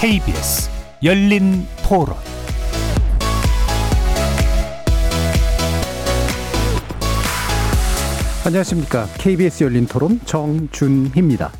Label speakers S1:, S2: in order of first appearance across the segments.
S1: KBS 열린 토론
S2: 안녕하십니까. KBS 열린 토론 정준희입니다.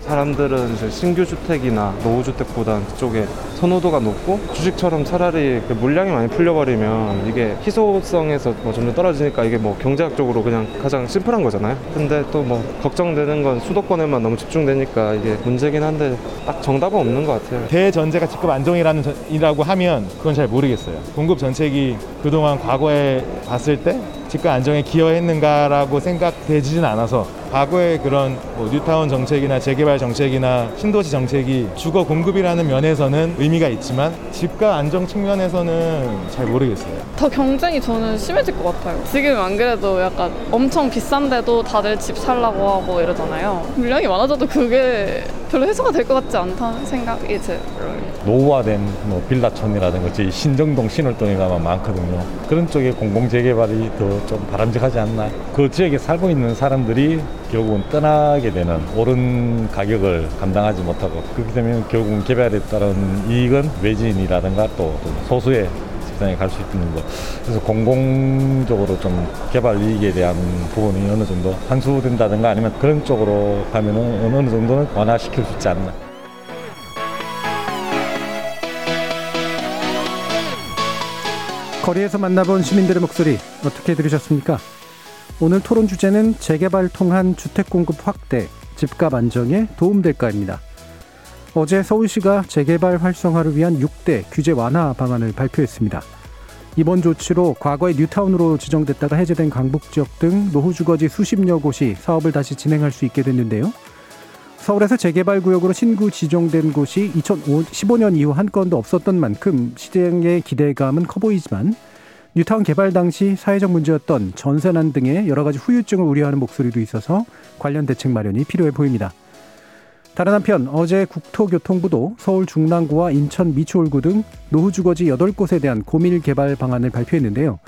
S3: 사람들은 이제 신규 주택이나 노후 주택보다는 그쪽에 선호도가 높고 주식처럼 차라리 그 물량이 많이 풀려버리면 이게 희소성에서 뭐 점점 떨어지니까 이게 뭐 경제학적으로 그냥 가장 심플한 거잖아요. 근데 또 뭐 걱정되는 건 수도권에만 너무 집중되니까 이게 문제긴 한데 딱 정답은 없는 것 같아요.
S4: 대전제가 직급 안정이라는 전- 이라고 하면 그건 잘 모르겠어요. 공급 정책이 그동안 과거에 봤을 때 집값 안정에 기여했는가라고 생각되지는 않아서 과거의 그런 뭐 뉴타운 정책이나 재개발 정책이나 신도시 정책이 주거 공급이라는 면에서는 의미가 있지만 집값 안정 측면에서는 잘 모르겠어요.
S5: 더 경쟁이 저는 심해질 것 같아요. 지금 안 그래도 약간 엄청 비싼데도 다들 집 살라고 하고 이러잖아요. 물량이 많아져도 그게 별로 해소가 될 것 같지 않다는 생각이 들어요.
S6: 노후화된 뭐 빌라촌이라든가 저희 신정동 신월동에 가면 많거든요. 그런 쪽에 공공 재개발이 더 좀 바람직하지 않나. 그 지역에 살고 있는 사람들이 결국은 떠나게 되는 오른 가격을 감당하지 못하고 그렇게 되면 결국은 개발에 따른 이익은 외지인이라든가 또 소수의 집단에 갈 수 있는 거. 그래서 공공적으로 좀 개발 이익에 대한 부분이 어느 정도 환수된다든가 아니면 그런 쪽으로 가면은 어느 정도는 완화시킬 수 있지 않나.
S2: 거리에서 만나본 시민들의 목소리 어떻게 들으셨습니까? 오늘 토론 주제는 재개발 통한 주택 공급 확대, 집값 안정에 도움될까입니다. 어제 서울시가 재개발 활성화를 위한 6대 규제 완화 방안을 발표했습니다. 이번 조치로 과거의 뉴타운으로 지정됐다가 해제된 강북 지역 등 노후 주거지 수십여 곳이 사업을 다시 진행할 수 있게 됐는데요. 서울에서 재개발 구역으로 신구 지정된 곳이 2015년 이후 한 건도 없었던 만큼 시장의 기대감은 커 보이지만 뉴타운 개발 당시 사회적 문제였던 전세난 등의 여러 가지 후유증을 우려하는 목소리도 있어서 관련 대책 마련이 필요해 보입니다. 다른 한편 어제 국토교통부도 서울 중랑구와 인천 미추홀구 등 노후 주거지 8곳에 대한 고밀 개발 방안을 발표했는데요.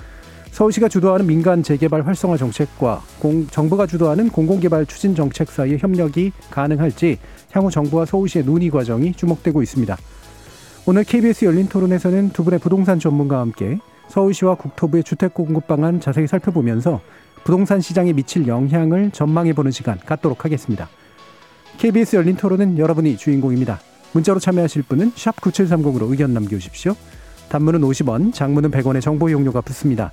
S2: 서울시가 주도하는 민간 재개발 활성화 정책과 공, 정부가 주도하는 공공개발 추진 정책 사이의 협력이 가능할지 향후 정부와 서울시의 논의 과정이 주목되고 있습니다. 오늘 KBS 열린 토론에서는 두 분의 부동산 전문가와 함께 서울시와 국토부의 주택 공급 방안 자세히 살펴보면서 부동산 시장에 미칠 영향을 전망해보는 시간 갖도록 하겠습니다. KBS 열린 토론은 여러분이 주인공입니다. 문자로 참여하실 분은 9730으로 의견 남겨주십시오. 단문은 50원, 장문은 100원의 정보 용료가 붙습니다.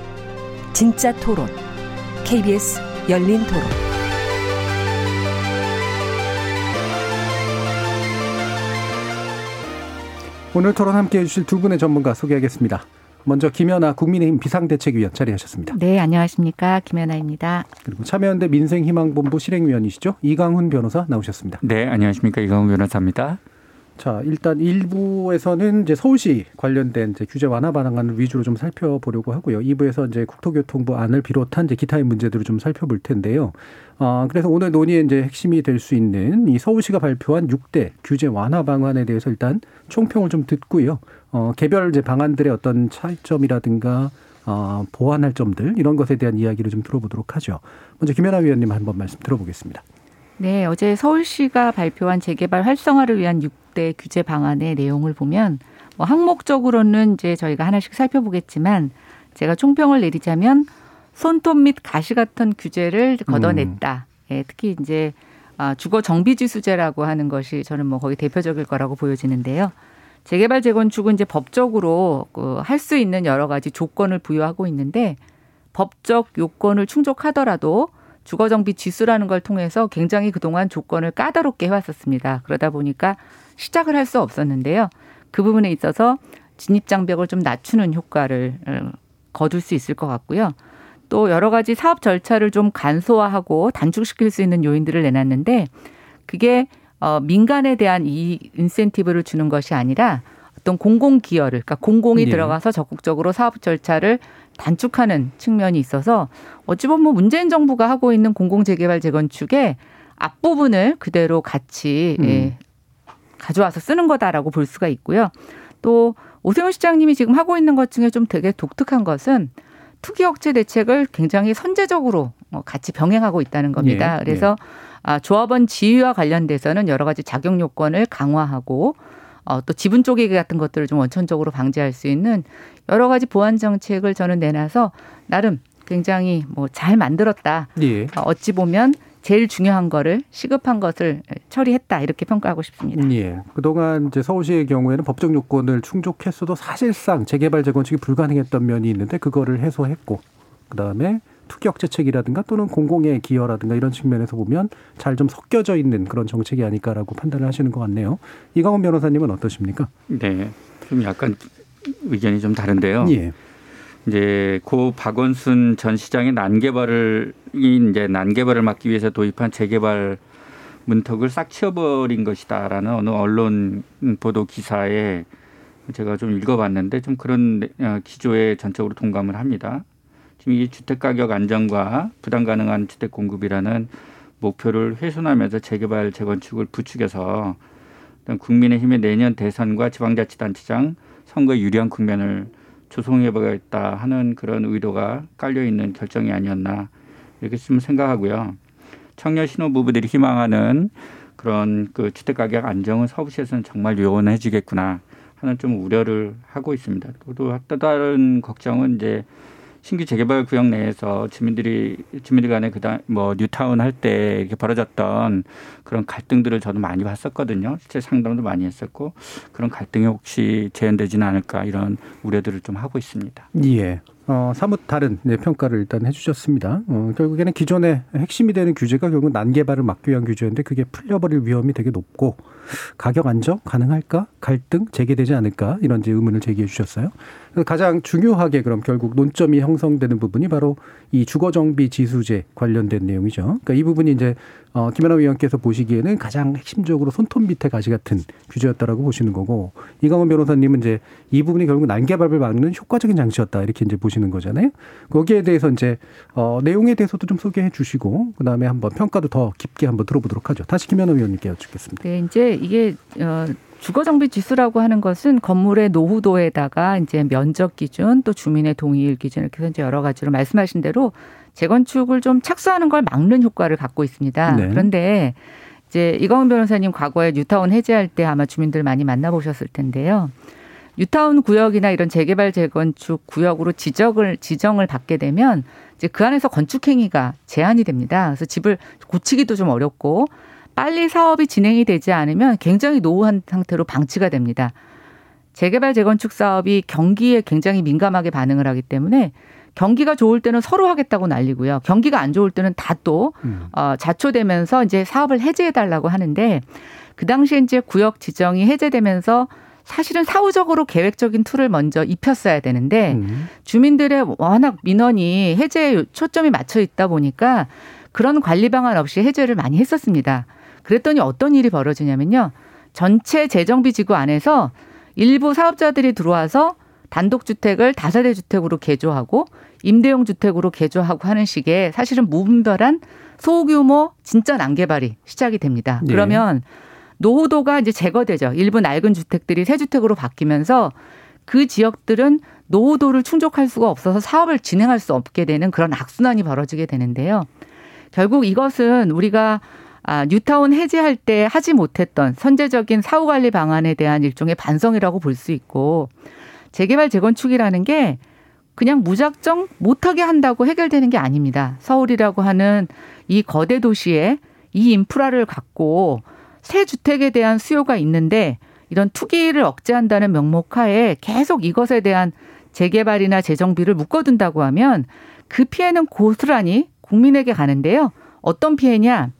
S7: 진짜 토론, KBS 열린 토론.
S2: 오늘 토론 함께 해주실 두 분의 전문가 소개하겠습니다. 먼저 김연아 국민의힘 비상대책위원 자리하셨습니다.
S8: 네, 안녕하십니까. 김연아입니다.
S2: 그리고 참여연대 민생희망본부 실행위원이시죠. 이강훈 변호사 나오셨습니다.
S9: 네, 안녕하십니까. 이강훈 변호사입니다.
S2: 자, 일단 일부에서는 이제 서울시 관련된 이제 규제 완화 방안을 위주로 좀 살펴보려고 하고요. 2부에서 이제 국토교통부 안을 비롯한 이제 기타의 문제들을 좀 살펴볼 텐데요. 어, 그래서 오늘 논의의 이제 핵심이 될 수 있는 이 서울시가 발표한 6대 규제 완화 방안에 대해서 일단 총평을 좀 듣고요. 어, 개별 이제 방안들의 어떤 차이점이라든가 어, 보완할 점들 이런 것에 대한 이야기를 좀 들어보도록 하죠. 먼저 김연아 위원님 한 번 말씀 들어보겠습니다.
S8: 네, 어제 서울시가 발표한 재개발 활성화를 위한 6대 규제 방안의 내용을 보면 뭐 항목적으로는 이제 저희가 하나씩 살펴보겠지만 제가 총평을 내리자면 손톱 및 가시 같은 규제를 걷어냈다. 예, 특히 이제 아, 주거 정비지수제라고 하는 것이 저는 뭐 거의 대표적일 거라고 보여지는데요. 재개발 재건축은 이제 법적으로 그 할 수 있는 여러 가지 조건을 부여하고 있는데 법적 요건을 충족하더라도 주거정비 지수라는 걸 통해서 굉장히 그동안 조건을 까다롭게 해왔었습니다. 그러다 보니까 시작을 할 수 없었는데요. 그 부분에 있어서 진입장벽을 좀 낮추는 효과를 어, 거둘 수 있을 것 같고요. 또 여러 가지 사업 절차를 좀 간소화하고 단축시킬 수 있는 요인들을 내놨는데 그게 어, 민간에 대한 이 인센티브를 주는 것이 아니라 어떤 공공 기여를 그러니까 공공이
S2: 예.
S8: 들어가서 적극적으로 사업 절차를 단축하는 측면이 있어서 어찌 보면 뭐 문재인 정부가 하고 있는 공공 재개발 재건축의 앞부분을 그대로 같이
S2: 음.
S8: 예, 가져와서 쓰는 거다라고 볼 수가 있고요. 또 오세훈 시장님이 지금 하고 있는 것 중에 좀 되게 독특한 것은 투기 억제 대책을 굉장히 선제적으로 어, 같이 병행하고 있다는 겁니다.
S2: 예,
S8: 그래서 아, 조합원 지위와 관련돼서는 여러 가지 자격 요건을 강화하고 어, 또 지분 쪼개기 같은 것들을 좀 원천적으로 방지할 수 있는 여러 가지 보완 정책을 저는 내놔서 나름 굉장히 뭐 잘 만들었다.
S2: 예.
S8: 어, 어찌 보면 제일 중요한 거를 시급한 것을 처리했다 이렇게 평가하고 싶습니다.
S2: 예. 그동안 이제 서울시의 경우에는 법적 요건을 충족했어도 사실상 재개발 재건축이 불가능했던 면이 있는데 그거를 해소했고 그다음에 투기 억제책이라든가 또는 공공의 기여라든가 이런 측면에서 보면 잘 좀 섞여져 있는 그런 정책이 아닐까라고 판단을 하시는 것 같네요. 이강원 변호사님은 어떠십니까?
S9: 네, 좀 약간 의견이 좀 다른데요.
S2: 예.
S9: 이제 고 박원순 전 시장의 난개발을 이 이제 난개발을 막기 위해서 도입한 재개발 문턱을 싹 치워버린 것이다라는 어느 언론 보도 기사에 제가 좀 읽어봤는데 좀 그런 어, 기조에 전적으로 동감을 합니다. 지금 이 주택 가격 안정과 부담 가능한 주택 공급이라는 목표를 훼손하면서 재개발 재건축을 부추겨서 국민의힘의 내년 대선과 지방자치단체장 선거에 유리한 국면을 조성해보겠다 하는 그런 의도가 깔려 있는 결정이 아니었나 이렇게 좀 생각하고요. 청년 신혼부부들이 희망하는 그런 그 주택 가격 안정은 서울시에서는 정말 요원해지겠구나 하는 좀 우려를 하고 있습니다. 또또 다른 걱정은 이제 신규 재개발 구역 내에서 주민들이 주민들 간에 그다음 뭐 뉴타운 할 때 이렇게 벌어졌던 그런 갈등들을 저도 많이 봤었거든요. 실제 상담도 많이 했었고 그런 갈등이 혹시 재현되지는 않을까 이런 우려들을 좀 하고 있습니다.
S2: 예. 어, 사뭇 다른 네, 평가를 일단 해주셨습니다. 어, 결국에는 기존의 핵심이 되는 규제가 결국 난개발을 막기 위한 규제인데 그게 풀려버릴 위험이 되게 높고 가격 안정 가능할까? 갈등 재개되지 않을까? 이런 의문을 제기해 주셨어요. 가장 중요하게 그럼 결국 논점이 형성되는 부분이 바로 이 주거 정비 지수제 관련된 내용이죠. 그러니까 이 부분이 이제 어, 김연아 위원께서 보시기에는 가장 핵심적으로 손톱 밑에 가시 같은 규제였다라고 보시는 거고 이강원 변호사님은 이제 이 부분이 결국 난개발을 막는 효과적인 장치였다 이렇게 이제 보시는 거잖아요. 거기에 대해서 이제 어, 내용에 대해서도 좀 소개해 주시고 그다음에 한번 평가도 더 깊게 한번 들어보도록 하죠. 다시 김연아 위원님께 여쭙겠습니다.
S8: 네, 이제 이게 어, 주거 정비 지수라고 하는 것은 건물의 노후도에다가 이제 면적 기준 또 주민의 동의일 기준 이렇게 이제 여러 가지로 말씀하신 대로 재건축을 좀 착수하는 걸 막는 효과를 갖고 있습니다.
S2: 네.
S8: 그런데 이제 이광훈 변호사님 과거에 뉴타운 해제할 때 아마 주민들 많이 만나보셨을 텐데요. 뉴타운 구역이나 이런 재개발 재건축 구역으로 지적을 지정을 받게 되면 이제 그 안에서 건축 행위가 제한이 됩니다. 그래서 집을 고치기도 좀 어렵고 빨리 사업이 진행이 되지 않으면 굉장히 노후한 상태로 방치가 됩니다. 재개발 재건축 사업이 경기에 굉장히 민감하게 반응을 하기 때문에 경기가 좋을 때는 서로 하겠다고 난리고요. 경기가 안 좋을 때는 다 또
S2: 음.
S8: 어, 자초되면서 이제 사업을 해제해 달라고 하는데 그 당시에 이제 구역 지정이 해제되면서 사실은 사후적으로 계획적인 tool을 먼저 입혔어야 되는데
S2: 음.
S8: 주민들의 워낙 민원이 해제에 초점이 맞춰 있다 보니까 그런 관리 방안 없이 해제를 많이 했었습니다. 그랬더니 어떤 일이 벌어지냐면요. 전체 재정비 지구 안에서 일부 사업자들이 들어와서 단독주택을 다세대 주택으로 개조하고 임대용 주택으로 개조하고 하는 식의 사실은 무분별한 소규모 진짜 난개발이 시작이 됩니다.
S2: 예.
S8: 그러면 노후도가 이제 제거되죠. 일부 낡은 주택들이 새 주택으로 바뀌면서 그 지역들은 노후도를 충족할 수가 없어서 사업을 진행할 수 없게 되는 그런 악순환이 벌어지게 되는데요. 결국 이것은 우리가 아, 뉴타운 해제할 때 하지 못했던 선제적인 사후 관리 방안에 대한 일종의 반성이라고 볼 수 있고 재개발 재건축이라는 게 그냥 무작정 못하게 한다고 해결되는 게 아닙니다. 서울이라고 하는 이 거대 도시에 이 인프라를 갖고 새 주택에 대한 수요가 있는데 이런 투기를 억제한다는 명목 하에 계속 이것에 대한 재개발이나 재정비를 묶어둔다고 하면 그 피해는 고스란히 국민에게 가는데요. 어떤 피해냐?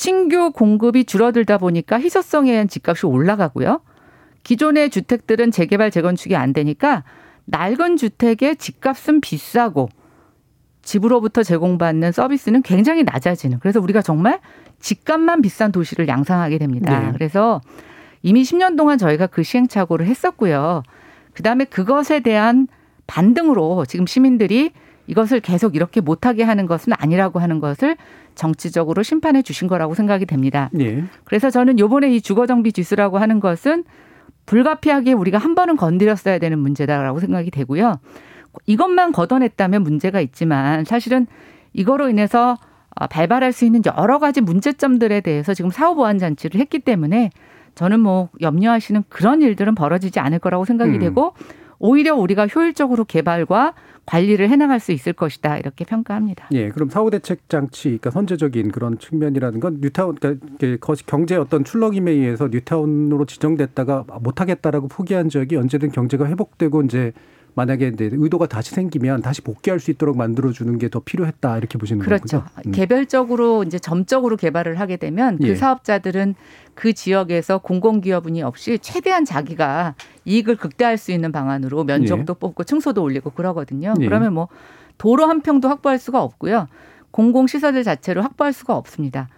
S8: 신규 공급이 줄어들다 보니까 희소성에 의한 집값이 올라가고요. 기존의 주택들은 재개발 재건축이 안 되니까 낡은 주택의 집값은 비싸고 집으로부터 제공받는 서비스는 굉장히 낮아지는. 그래서 우리가 정말 집값만 비싼 도시를 양상하게 됩니다.
S2: 네.
S8: 그래서 이미 10년 동안 저희가 그 시행착오를 했었고요. 그다음에 그것에 대한 반등으로 지금 시민들이 이것을 계속 이렇게 못하게 하는 것은 아니라고 하는 것을 정치적으로 심판해 주신 거라고 생각이 됩니다.
S2: 예.
S8: 그래서 저는 요번에 이 주거정비 지수라고 하는 것은 불가피하게 우리가 한 번은 건드렸어야 되는 문제다라고 생각이 되고요. 이것만 걷어냈다면 문제가 있지만 사실은 이거로 인해서 아, 발발할 수 있는 여러 가지 문제점들에 대해서 지금 사후 보완 장치를 했기 때문에 저는 뭐 염려하시는 그런 일들은 벌어지지 않을 거라고 생각이
S2: 음.
S8: 되고 오히려 우리가 효율적으로 개발과 관리를 해나갈 수 있을 것이다 이렇게 평가합니다.
S2: 예, 그럼 사후 대책 장치, 그러니까 선제적인 그런 측면이라는 건 뉴타운, 그러니까 경제 어떤 출렁임에 의해서 뉴타운으로 지정됐다가 못하겠다라고 포기한 적이 언제든 경제가 회복되고 이제 만약에 의도가 다시 생기면 다시 복귀할 수 있도록 만들어 주는 게 더 필요했다 이렇게 보시는
S8: 그렇죠.
S2: 거죠. 음.
S8: 개별적으로 이제 점적으로 개발을 하게 되면 그
S2: 예.
S8: 사업자들은 그 지역에서 공공기업은이 없이 최대한 자기가 이익을 극대화할 수 있는 방안으로 면적도 뽑고 층소도 올리고 그러거든요.
S2: 예.
S8: 그러면 뭐 도로 한 평도 확보할 수가 없고요. 공공시설들 자체로 확보할 수가 없습니다.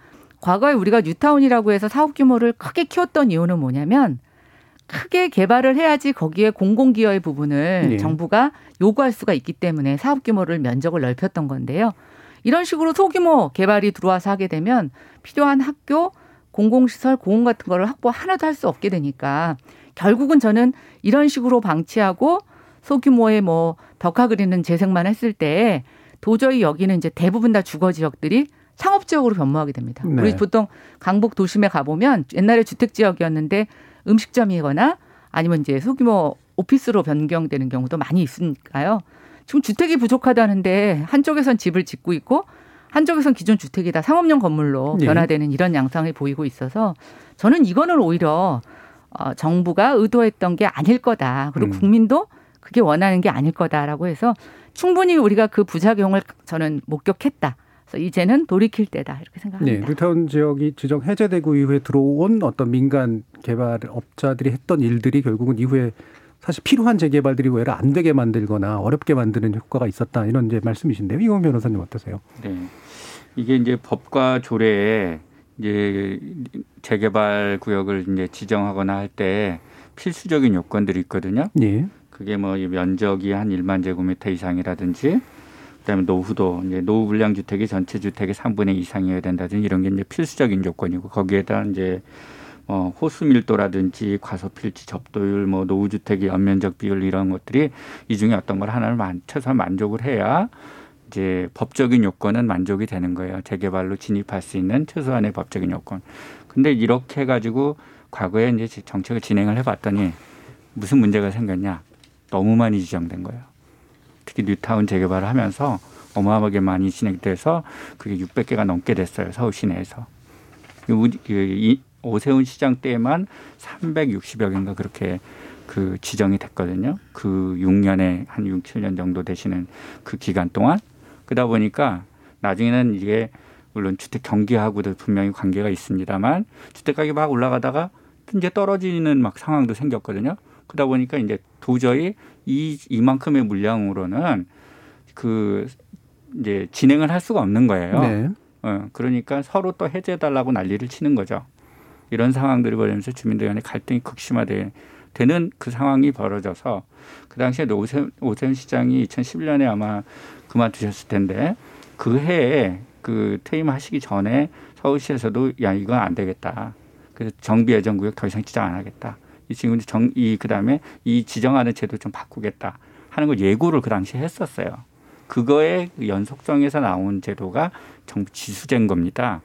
S8: 과거에 우리가 뉴타운이라고 해서 사업 규모를 크게 키웠던 이유는 뭐냐면 크게 개발을 해야지 거기에 공공기여의 부분을
S2: 예.
S8: 정부가 요구할 수가 있기 때문에 사업 규모를 면적을 넓혔던 건데요. 이런 식으로 소규모 개발이 들어와서 하게 되면 필요한 학교, 공공시설, 공원 같은 거를 확보 하나도 할 수 없게 되니까 결국은 저는 이런 식으로 방치하고 소규모의 뭐 덕화 그리는 재생만 했을 때 도저히 여기는 이제 대부분 다 주거 지역들이 상업 지역으로 변모하게 됩니다.
S2: 네.
S8: 우리 보통 강북 도심에 가보면 옛날에 주택 지역이었는데 음식점이거나 아니면 이제 소규모 오피스로 변경되는 경우도 많이 있으니까요. 지금 주택이 부족하다는데 한쪽에선 집을 짓고 있고 한쪽에선 기존 주택이 다 상업용 건물로
S2: 예.
S8: 변화되는 이런 양상을 보이고 있어서 저는 이거는 오히려 어, 정부가 의도했던 게 아닐 거다. 그리고
S2: 음.
S8: 국민도 그게 원하는 게 아닐 거다라고 해서 충분히 우리가 그 부작용을 저는 목격했다. 그래서 이제는 돌이킬 때다 이렇게
S2: 네,
S8: 생각합니다.
S2: 뉴타운 지역이 지정 해제되고 이후에 들어온 어떤 민간 개발 업자들이 했던 일들이 결국은 이후에 사실 필요한 재개발들이 오히려 안 되게 만들거나 어렵게 만드는 효과가 있었다 이런 이제 말씀이신데요. 이건 변호사님 어떠세요?
S9: 네. 이게 이제 법과 조례에 이제 재개발 구역을 이제 지정하거나 할 때 필수적인 요건들이 있거든요.
S2: 예.
S9: 그게 뭐이 면적이 한 1만 제곱미터 이상이라든지 그다음에 노후도 이제 노후 불량 주택이 전체 주택의 3분의 2 이상이어야 된다든지 이런 게 이제 필수적인 조건이고 거기에다 이제 어 호수 밀도라든지 과소 필지 접도율 뭐 노후 주택의 연면적 비율 이런 것들이 이 중에 어떤 걸 하나를 만, 최소한 만족을 해야 이제 법적인 요건은 만족이 되는 거예요. 재개발로 진입할 수 있는 최소한의 법적인 요건. 근데 이렇게 해 가지고 과거에 이제 정책을 진행을 해 봤더니 무슨 문제가 생겼냐? 너무 많이 지정된 거예요. 특히 뉴타운 재개발을 하면서 어마어마하게 많이 진행돼서 그게 600개가 넘게 됐어요. 서울 시내에서. 그이 오세훈 시장 때만 360여 개인가 그렇게 그 지정이 됐거든요. 그 6년에 한 6, 7년 정도 되시는 그 기간 동안. 그러다 보니까 나중에는 이게 물론 주택 경기하고도 분명히 관계가 있습니다만 주택 가격이 막 올라가다가 이제 떨어지는 막 상황도 생겼거든요. 그러다 보니까 이제 도저히 이 이만큼의 물량으로는 그 이제 진행을 할 수가 없는 거예요.
S2: 네.
S9: 어, 그러니까 서로 또 해제해 달라고 난리를 치는 거죠. 이런 상황들이 벌어지면서 주민들 간의 갈등이 극심화되는 그 상황이 벌어져서 그 당시에 오세훈, 오세훈 시장이 2011년에 아마 그만두셨을 텐데 그 해에 그 퇴임하시기 전에 서울시에서도 야 이건 안 되겠다. 그래서 정비 예정 구역 더 이상 지정 안 하겠다. 이 지금 정이 그 다음에 이 지정하는 제도 좀 바꾸겠다 하는 걸 예고를 그 당시에 했었어요. 그거의 연속성에서 나온 제도가 정부 지수제인 겁니다.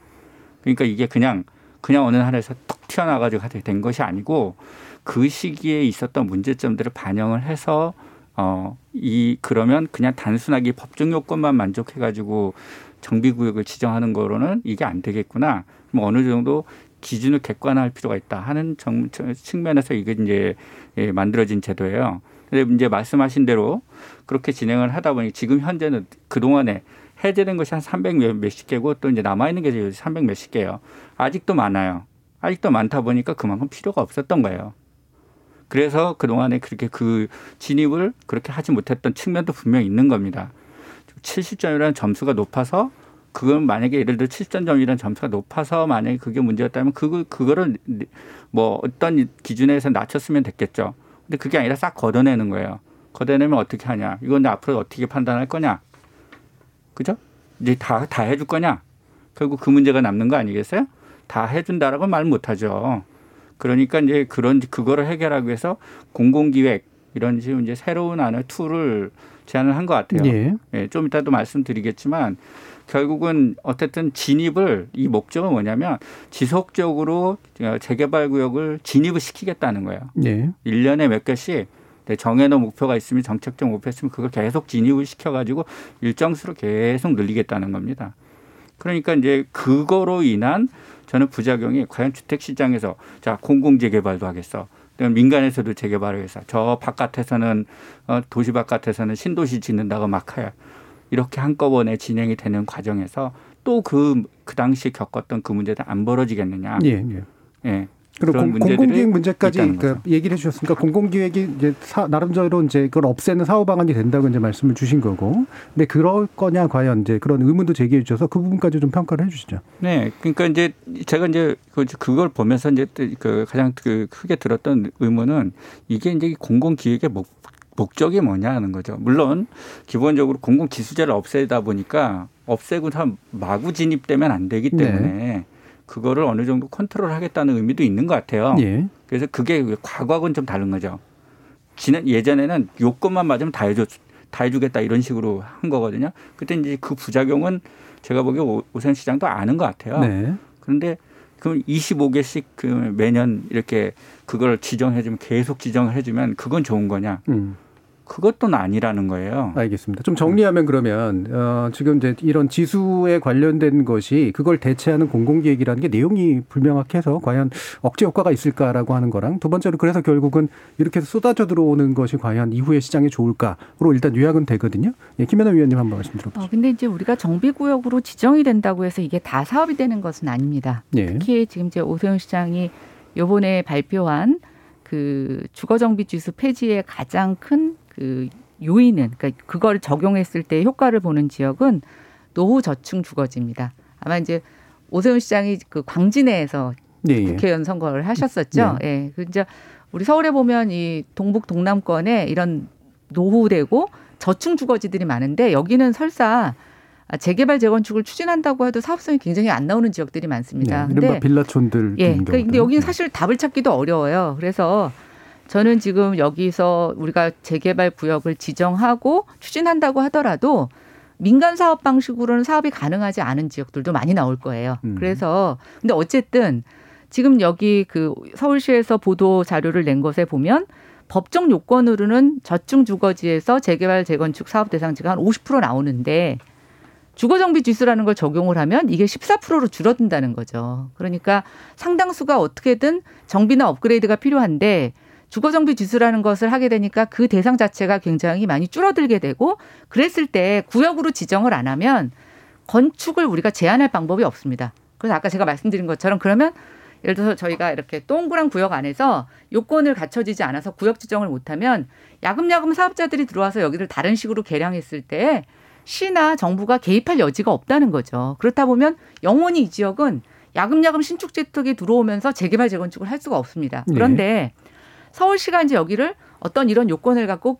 S9: 그러니까 이게 그냥 그냥 어느 하나에서 툭 튀어나가지고 하게 된 것이 아니고 그 시기에 있었던 문제점들을 반영을 해서 어 이 그러면 그냥 단순하게 법정 요건만 만족해 가지고 정비 구역을 지정하는 거로는 이게 안 되겠구나. 뭐 어느 정도 기준을 객관화할 필요가 있다 하는 정, 측면에서 이게 이제 예, 만들어진 제도예요. 근데 이제 말씀하신 대로 그렇게 진행을 하다 보니 지금 현재는 그 동안에 해제된 것이 한 300 몇십 개고 또 이제 남아 있는 게 300 몇십 개예요. 아직도 많아요. 아직도 많다 보니까 그만큼 필요가 없었던 거예요. 그래서 그동안에 그렇게 그 진입을 그렇게 하지 못했던 측면도 분명히 있는 겁니다. 70점이라는 점수가 높아서 그건 만약에 예를 들어 7점점이라는 점수가 높아서 만약에 그게 문제였다면 그거 그거를 뭐 어떤 기준에서 낮췄으면 됐겠죠. 근데 그게 아니라 싹 걷어내는 거예요. 걷어내면 어떻게 하냐? 이건 앞으로 어떻게 판단할 거냐? 그죠? 이제 다 다 해줄 거냐? 결국 그 문제가 남는 거 아니겠어요? 다 해준다라고 말 못하죠. 그러니까 이제 그런 그거를 해결하기 위해서 공공기획 이런 식으로 이제 새로운 안을 툴을 제안을 한 것 같아요.
S2: 예.
S9: 예, 좀 이따도 말씀드리겠지만 결국은 어쨌든 진입을 이 목적은 뭐냐면 지속적으로 재개발 구역을 진입을 시키겠다는 거예요.
S2: 예.
S9: 일년에 몇 개씩 네, 정해놓은 목표가 있으면 정책적 목표 있으면 그걸 계속 진입을 시켜가지고 일정 수로 계속 늘리겠다는 겁니다. 그러니까 이제 그거로 인한 저는 부작용이 과연 주택 시장에서 자 공공 재개발도 하겠어. 민간에서도 재개발을 해서 저 바깥에서는 어, 도시 바깥에서는 신도시 짓는다고 막 해. 이렇게 한꺼번에 진행이 되는 과정에서 또 그 그 당시 겪었던 그 문제들 안 벌어지겠느냐.
S2: 예. 예.
S9: 예.
S2: 그리고 공,
S9: 문제들이
S2: 공공기획 문제까지 그. 얘기를 해주셨으니까 공공기획이 이제 사, 나름대로 이제 그걸 없애는 사후 방안이 된다고 이제 말씀을 주신 거고, 근데 그럴 거냐 과연 이제 그런 의문도 제기해 주셔서 그 부분까지 좀 평가를 해주시죠.
S9: 네, 그러니까 이제 제가 이제 그- 그걸 보면서 이제 그 가장 그 크게 들었던 의문은 이게 이제 공공 기획의 목 목적이 뭐냐 하는 거죠. 물론 기본적으로 공공 기수제를 없애다 보니까 없애고 다 마구 진입되면 안 되기 때문에 그거를 어느 정도 컨트롤하겠다는 의미도 있는 것 같아요.
S2: 예.
S9: 그래서 그게 과거하고는 좀 다른 거죠. 지난 예전에는 요건만 맞으면 다 해줘 다 해주겠다 이런 식으로 한 거거든요. 그때 이제 그 부작용은 제가 보기에 오- 오세훈 시장도 아는 것 같아요.
S2: 네.
S9: 그런데 그럼 25개씩 그 매년 이렇게 그걸 지정해주면 계속 지정을 해주면 그건 좋은 거냐?
S2: 음.
S9: 그것도 아니라는 거예요.
S2: 알겠습니다. 좀 정리하면 그러면 어, 지금 이제 이런 지수에 관련된 것이 그걸 대체하는 공공기획이라는 게 내용이 불명확해서 과연 억제 효과가 있을까라고 하는 거랑 두 번째로 그래서 결국은 이렇게 해서 쏟아져 들어오는 것이 과연 이후에 시장에 좋을까로 일단 요약은 되거든요. 예, 김연아 위원님 한번 말씀 들어보죠.
S8: 어, 근데 이제 우리가 정비구역으로 지정이 된다고 해서 이게 다 사업이 되는 것은 아닙니다.
S2: 예.
S8: 특히 지금 이제 오세훈 시장이 요번에 발표한 그 주거정비 지수 폐지의 가장 큰 그 요인은 그러니까 그걸 적용했을 때 효과를 보는 지역은 노후 저층 주거지입니다. 아마 이제 오세훈 시장이 그 광진에에서
S2: 예, 예.
S8: 국회의원 선거를 하셨었죠. 예. 그 이제 우리 서울에 보면 이 동북 동남권에 이런 노후되고 저층 주거지들이 많은데 여기는 설사 재개발 재건축을 추진한다고 해도 사업성이 굉장히 안 나오는 지역들이 많습니다.
S2: 네, 이른바 빌라촌들
S8: 예, 그러니까 근데. 여기는 사실 답을 찾기도 어려워요. 그래서 저는 지금 여기서 우리가 재개발 구역을 지정하고 추진한다고 하더라도 민간 사업 방식으로는 사업이 가능하지 않은 지역들도 많이 나올 거예요.
S2: 음.
S8: 그래서 근데 어쨌든 지금 여기 그 서울시에서 보도 자료를 낸 것에 보면 법정 요건으로는 저층 주거지에서 재개발 재건축 사업 대상지가 한 50% 나오는데 주거 정비 지수라는 걸 적용을 하면 이게 14%로 줄어든다는 거죠. 그러니까 상당수가 어떻게든 정비나 업그레이드가 필요한데 주거정비 지수라는 것을 하게 되니까 그 대상 자체가 굉장히 많이 줄어들게 되고 그랬을 때 구역으로 지정을 안 하면 건축을 우리가 제한할 방법이 없습니다. 그래서 아까 제가 말씀드린 것처럼 그러면 예를 들어서 저희가 이렇게 동그란 구역 안에서 요건을 갖춰지지 않아서 구역 지정을 못하면 야금야금 사업자들이 들어와서 여기를 다른 식으로 개량했을 때 시나 정부가 개입할 여지가 없다는 거죠. 그렇다 보면 영원히 이 지역은 야금야금 신축 주택이 들어오면서 재개발 재건축을 할 수가 없습니다.
S2: 네.
S8: 그런데 서울시가 이제 여기를 어떤 이런 요건을 갖고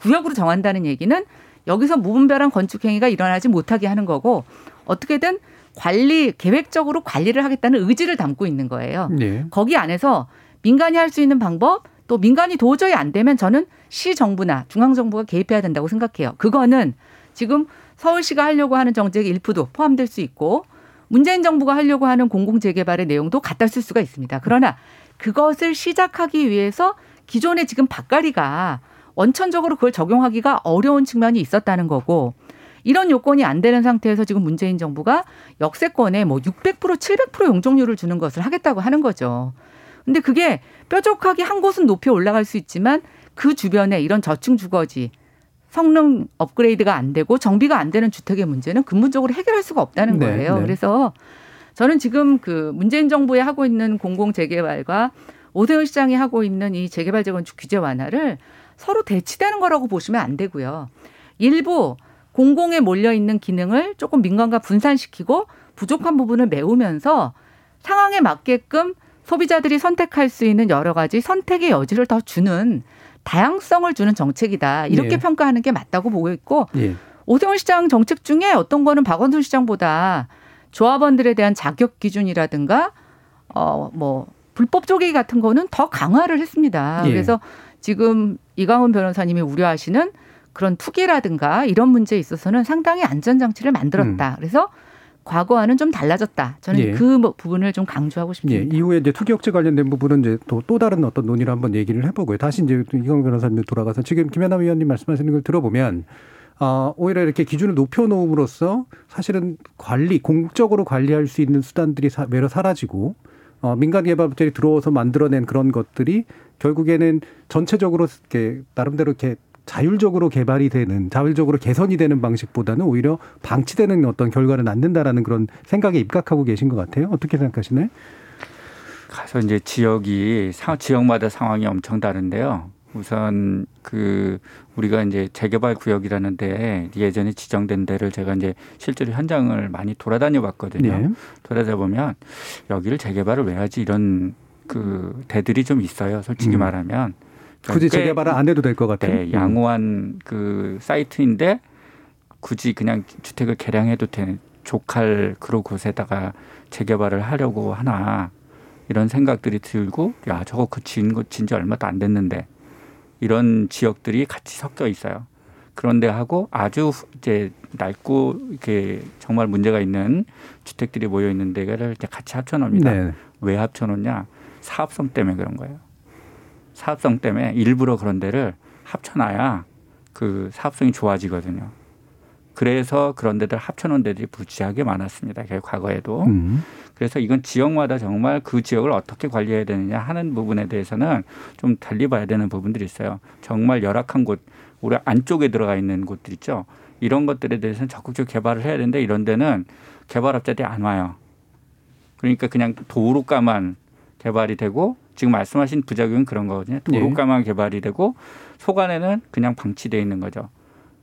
S8: 구역으로 정한다는 얘기는 여기서 무분별한 건축 행위가 일어나지 못하게 하는 거고 어떻게든 관리 계획적으로 관리를 하겠다는 의지를 담고 있는 거예요.
S2: 네.
S8: 거기 안에서 민간이 할 수 있는 방법 또 민간이 도저히 안 되면 저는 시 정부나 중앙 정부가 개입해야 된다고 생각해요. 그거는 지금 서울시가 하려고 하는 정책의 일부도 포함될 수 있고 문재인 정부가 하려고 하는 공공 재개발의 내용도 갖다 쓸 수가 있습니다. 그러나 그것을 시작하기 위해서 기존의 지금 밭가리가 원천적으로 그걸 적용하기가 어려운 측면이 있었다는 거고 이런 요건이 안 되는 상태에서 지금 문재인 정부가 역세권에 뭐 600% 700% 용적률을 주는 것을 하겠다고 하는 거죠. 근데 그게 뾰족하게 한 곳은 높이 올라갈 수 있지만 그 주변에 이런 저층 주거지 성능 업그레이드가 안 되고 정비가 안 되는 주택의 문제는 근본적으로 해결할 수가 없다는
S2: 네,
S8: 거예요.
S2: 네.
S8: 그래서 저는 지금 그 문재인 정부에 하고 있는 공공 재개발과 오세훈 시장이 하고 있는 이 재개발 재건축 규제 완화를 서로 대치되는 거라고 보시면 안 되고요. 일부 공공에 몰려 있는 기능을 조금 민간과 분산시키고 부족한 부분을 메우면서 상황에 맞게끔 소비자들이 선택할 수 있는 여러 가지 선택의 여지를 더 주는 다양성을 주는 정책이다. 이렇게
S2: 예.
S8: 평가하는 게 맞다고 보고 있고
S2: 예.
S8: 오세훈 시장 정책 중에 어떤 거는 박원순 시장보다 조합원들에 대한 자격 기준이라든가 어 뭐 불법 쪼개기 같은 거는 더 강화를 했습니다.
S2: 예.
S8: 그래서 지금 이강훈 변호사님이 우려하시는 그런 투기라든가 이런 문제에 있어서는 상당히 안전 장치를 만들었다. 그래서 과거와는 좀 달라졌다. 저는
S2: 음. 예.
S8: 그뭐 부분을 좀 강조하고
S2: 예,
S8: 싶습니다.
S2: 이후에 이제 투기업체 관련된 부분은 이제 또, 또 다른 어떤 논의를 한번 얘기를 해보고요. 다시 이제 이광 변호사님 돌아가서 지금 김현남 의원님 말씀하시는 걸 들어보면 아, 오히려 이렇게 기준을 높여놓음으로써 사실은 관리, 공적으로 관리할 수 있는 수단들이 사, 외려 사라지고 어, 민간 개발업체들이 들어와서 만들어낸 그런 것들이 결국에는 전체적으로 이렇게 나름대로 이렇게 자율적으로 개발이 되는 자율적으로 개선이 되는 방식보다는 오히려 방치되는 어떤 결과를 낳는다라는 그런 생각에 입각하고 계신 것 같아요. 어떻게 생각하시나요?
S9: 가서 이제 지역이 사- 지역마다 상황이 엄청 다른데요. 우선 그 우리가 이제 재개발 구역이라는 데 예전에 지정된 데를 제가 이제 실제로 현장을 많이 돌아다녀 봤거든요.
S2: 네.
S9: 돌아다 보면 여기를 재개발을 왜 하지 이런 그 데들이 좀 있어요. 솔직히
S2: 음.
S9: 말하면
S2: 굳이
S9: 꽤
S2: 재개발을 안 해도 될 것 같아요.
S9: 네, 양호한 그 사이트인데 굳이 그냥 주택을 개량해도 되는 족할 그런 곳에다가 재개발을 하려고 하나 이런 생각들이 들고 야 저거 그 지은 거 진지 얼마도 안 됐는데 이런 지역들이 같이 섞여 있어요. 그런데 하고 아주 이제 낡고 이렇게 정말 문제가 있는 주택들이 모여 있는 데를 이제 같이 합쳐놓습니다.
S2: 네.
S9: 왜 합쳐놓냐? 사업성 때문에 그런 거예요. 사업성 때문에 일부러 그런 데를 합쳐놔야 그 사업성이 좋아지거든요. 그래서 그런 데들 합쳐놓은 데들이 부지하게 많았습니다. 그 과거에도.
S2: 음.
S9: 그래서 이건 지역마다 정말 그 지역을 어떻게 관리해야 되느냐 하는 부분에 대해서는 좀 달리 봐야 되는 부분들이 있어요. 정말 열악한 곳, 우리 안쪽에 들어가 있는 곳들 있죠. 이런 것들에 대해서는 적극적으로 개발을 해야 되는데 이런 데는 개발업자들이 안 와요. 그러니까 그냥 도로가만 개발이 되고 지금 말씀하신 부작용은 그런 거거든요. 도로가만 개발이 되고 속안에는 그냥 방치돼 있는 거죠.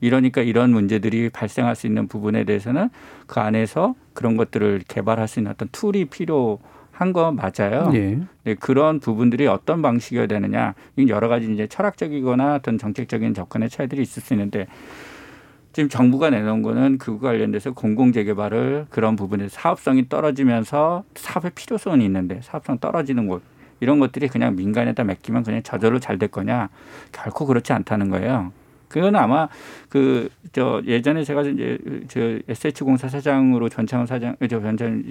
S9: 이러니까 이런 문제들이 발생할 수 있는 부분에 대해서는 그 안에서 그런 것들을 개발할 수 있는 어떤 툴이 필요 한 거 맞아요.
S2: 예.
S9: 네, 그런 부분들이 어떤 방식이어야 되느냐. 여러 가지 이제 철학적이거나 어떤 정책적인 접근의 차이들이 있을 수 있는데 지금 정부가 내놓은 거는 그거 관련돼서 공공재개발을 그런 부분에서 사업성이 떨어지면서 사업의 필요성이 있는데 사업성 떨어지는 곳 이런 것들이 그냥 민간에다 맡기면 그냥 저절로 잘 될 거냐 결코 그렇지 않다는 거예요. 그건 아마 그 저 예전에 제가 이제 저 SH공사 사장으로 전창훈 사장 저 전장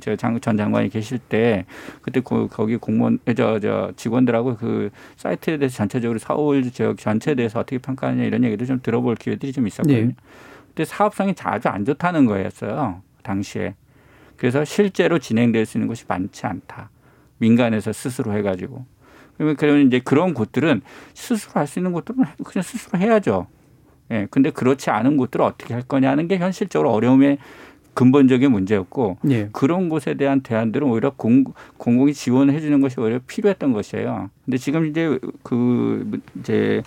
S9: 저장 장관이 계실 때 그때 그 거기 공무원 저 저 직원들하고 그 사이트에 대해서 전체적으로 서울 지역 전체에 대해서 어떻게 평가하냐 이런 얘기도 좀 들어볼 기회들이 좀 있었거든요.
S2: 예.
S9: 근데 사업성이 아주 안 좋다는 거였어요 당시에. 그래서 실제로 진행될 수 있는 곳이 많지 않다. 민간에서 스스로 해가지고. 그러면 이제 그런 곳들은 스스로 할 수 있는 곳들은 그냥 스스로 해야죠. 예. 근데 그렇지 않은 곳들을 어떻게 할 거냐는 게 현실적으로 어려움의 근본적인 문제였고
S2: 예.
S9: 그런 곳에 대한 대안들은 오히려 공, 공공이 지원해 주는 것이 오히려 필요했던 것이에요. 근데 지금 이제 그 이제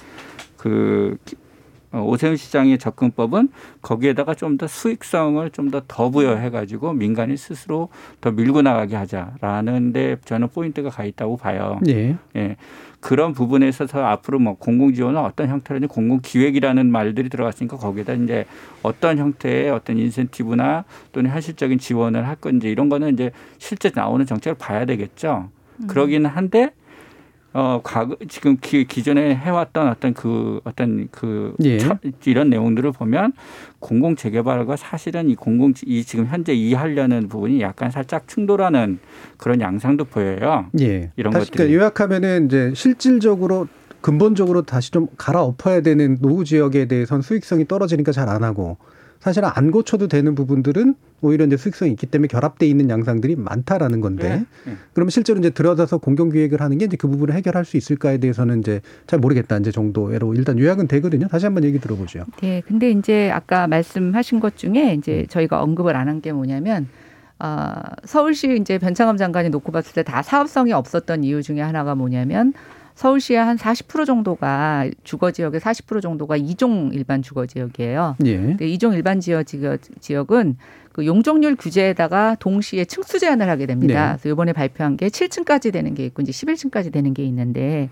S9: 그 어, 오세훈 시장의 접근법은 거기에다가 좀 더 수익성을 좀 더 더 부여해 가지고 민간이 스스로 더 밀고 나가게 하자라는 데 저는 포인트가 가 있다고 봐요.
S2: 예.
S9: 예. 그런 부분에 있어서 앞으로 뭐 공공 지원은 어떤 형태로든 공공 기획이라는 말들이 들어갔으니까 거기에다 이제 어떤 형태의 어떤 인센티브나 또는 현실적인 지원을 할 건지 이런 거는 이제 실제 나오는 정책을 봐야 되겠죠. 그러기는 한데 어 과거 지금 기, 기존에 해왔던 어떤 그 어떤 그
S2: 예.
S9: 처- 이런 내용들을 보면 공공 재개발과 사실은 이 공공 이 지금 현재 이 하려는 부분이 약간 살짝 충돌하는 그런 양상도 보여요.
S2: 예.
S9: 이런 것들이.
S2: 그러니까 요약하면은 이제 실질적으로 근본적으로 다시 좀 갈아엎어야 되는 노후 지역에 대해선 수익성이 떨어지니까 잘 안 하고 사실은 안 고쳐도 되는 부분들은 오히려 이제 수익성이 있기 때문에 결합돼 있는 양상들이 많다라는 건데
S9: 네. 네.
S2: 그러면 실제로 이제 들어가서 공경 기획을 하는 게 이제 그 부분을 해결할 수 있을까에 대해서는 이제 잘 모르겠다 이제 정도로 일단 요약은 되거든요. 다시 한번 얘기 들어보죠.
S8: 네, 근데 이제 아까 말씀하신 것 중에 이제 저희가 언급을 안 한 게 뭐냐면 아, 서울시 이제 변창흠 장관이 놓고 봤을 때 다 사업성이 없었던 이유 중에 하나가 뭐냐면 서울시의 한 40% 정도가 주거 지역의 40% 정도가 이종 일반 주거 지역이에요.
S2: 예.
S8: 근데 이종 일반 지역 지역 지역은 그 용적률 규제에다가 동시에 층수 제한을 하게 됩니다.
S2: 네.
S8: 그래서 이번에 발표한 게 7층까지 되는 게 있고 이제 11층까지 되는 게 있는데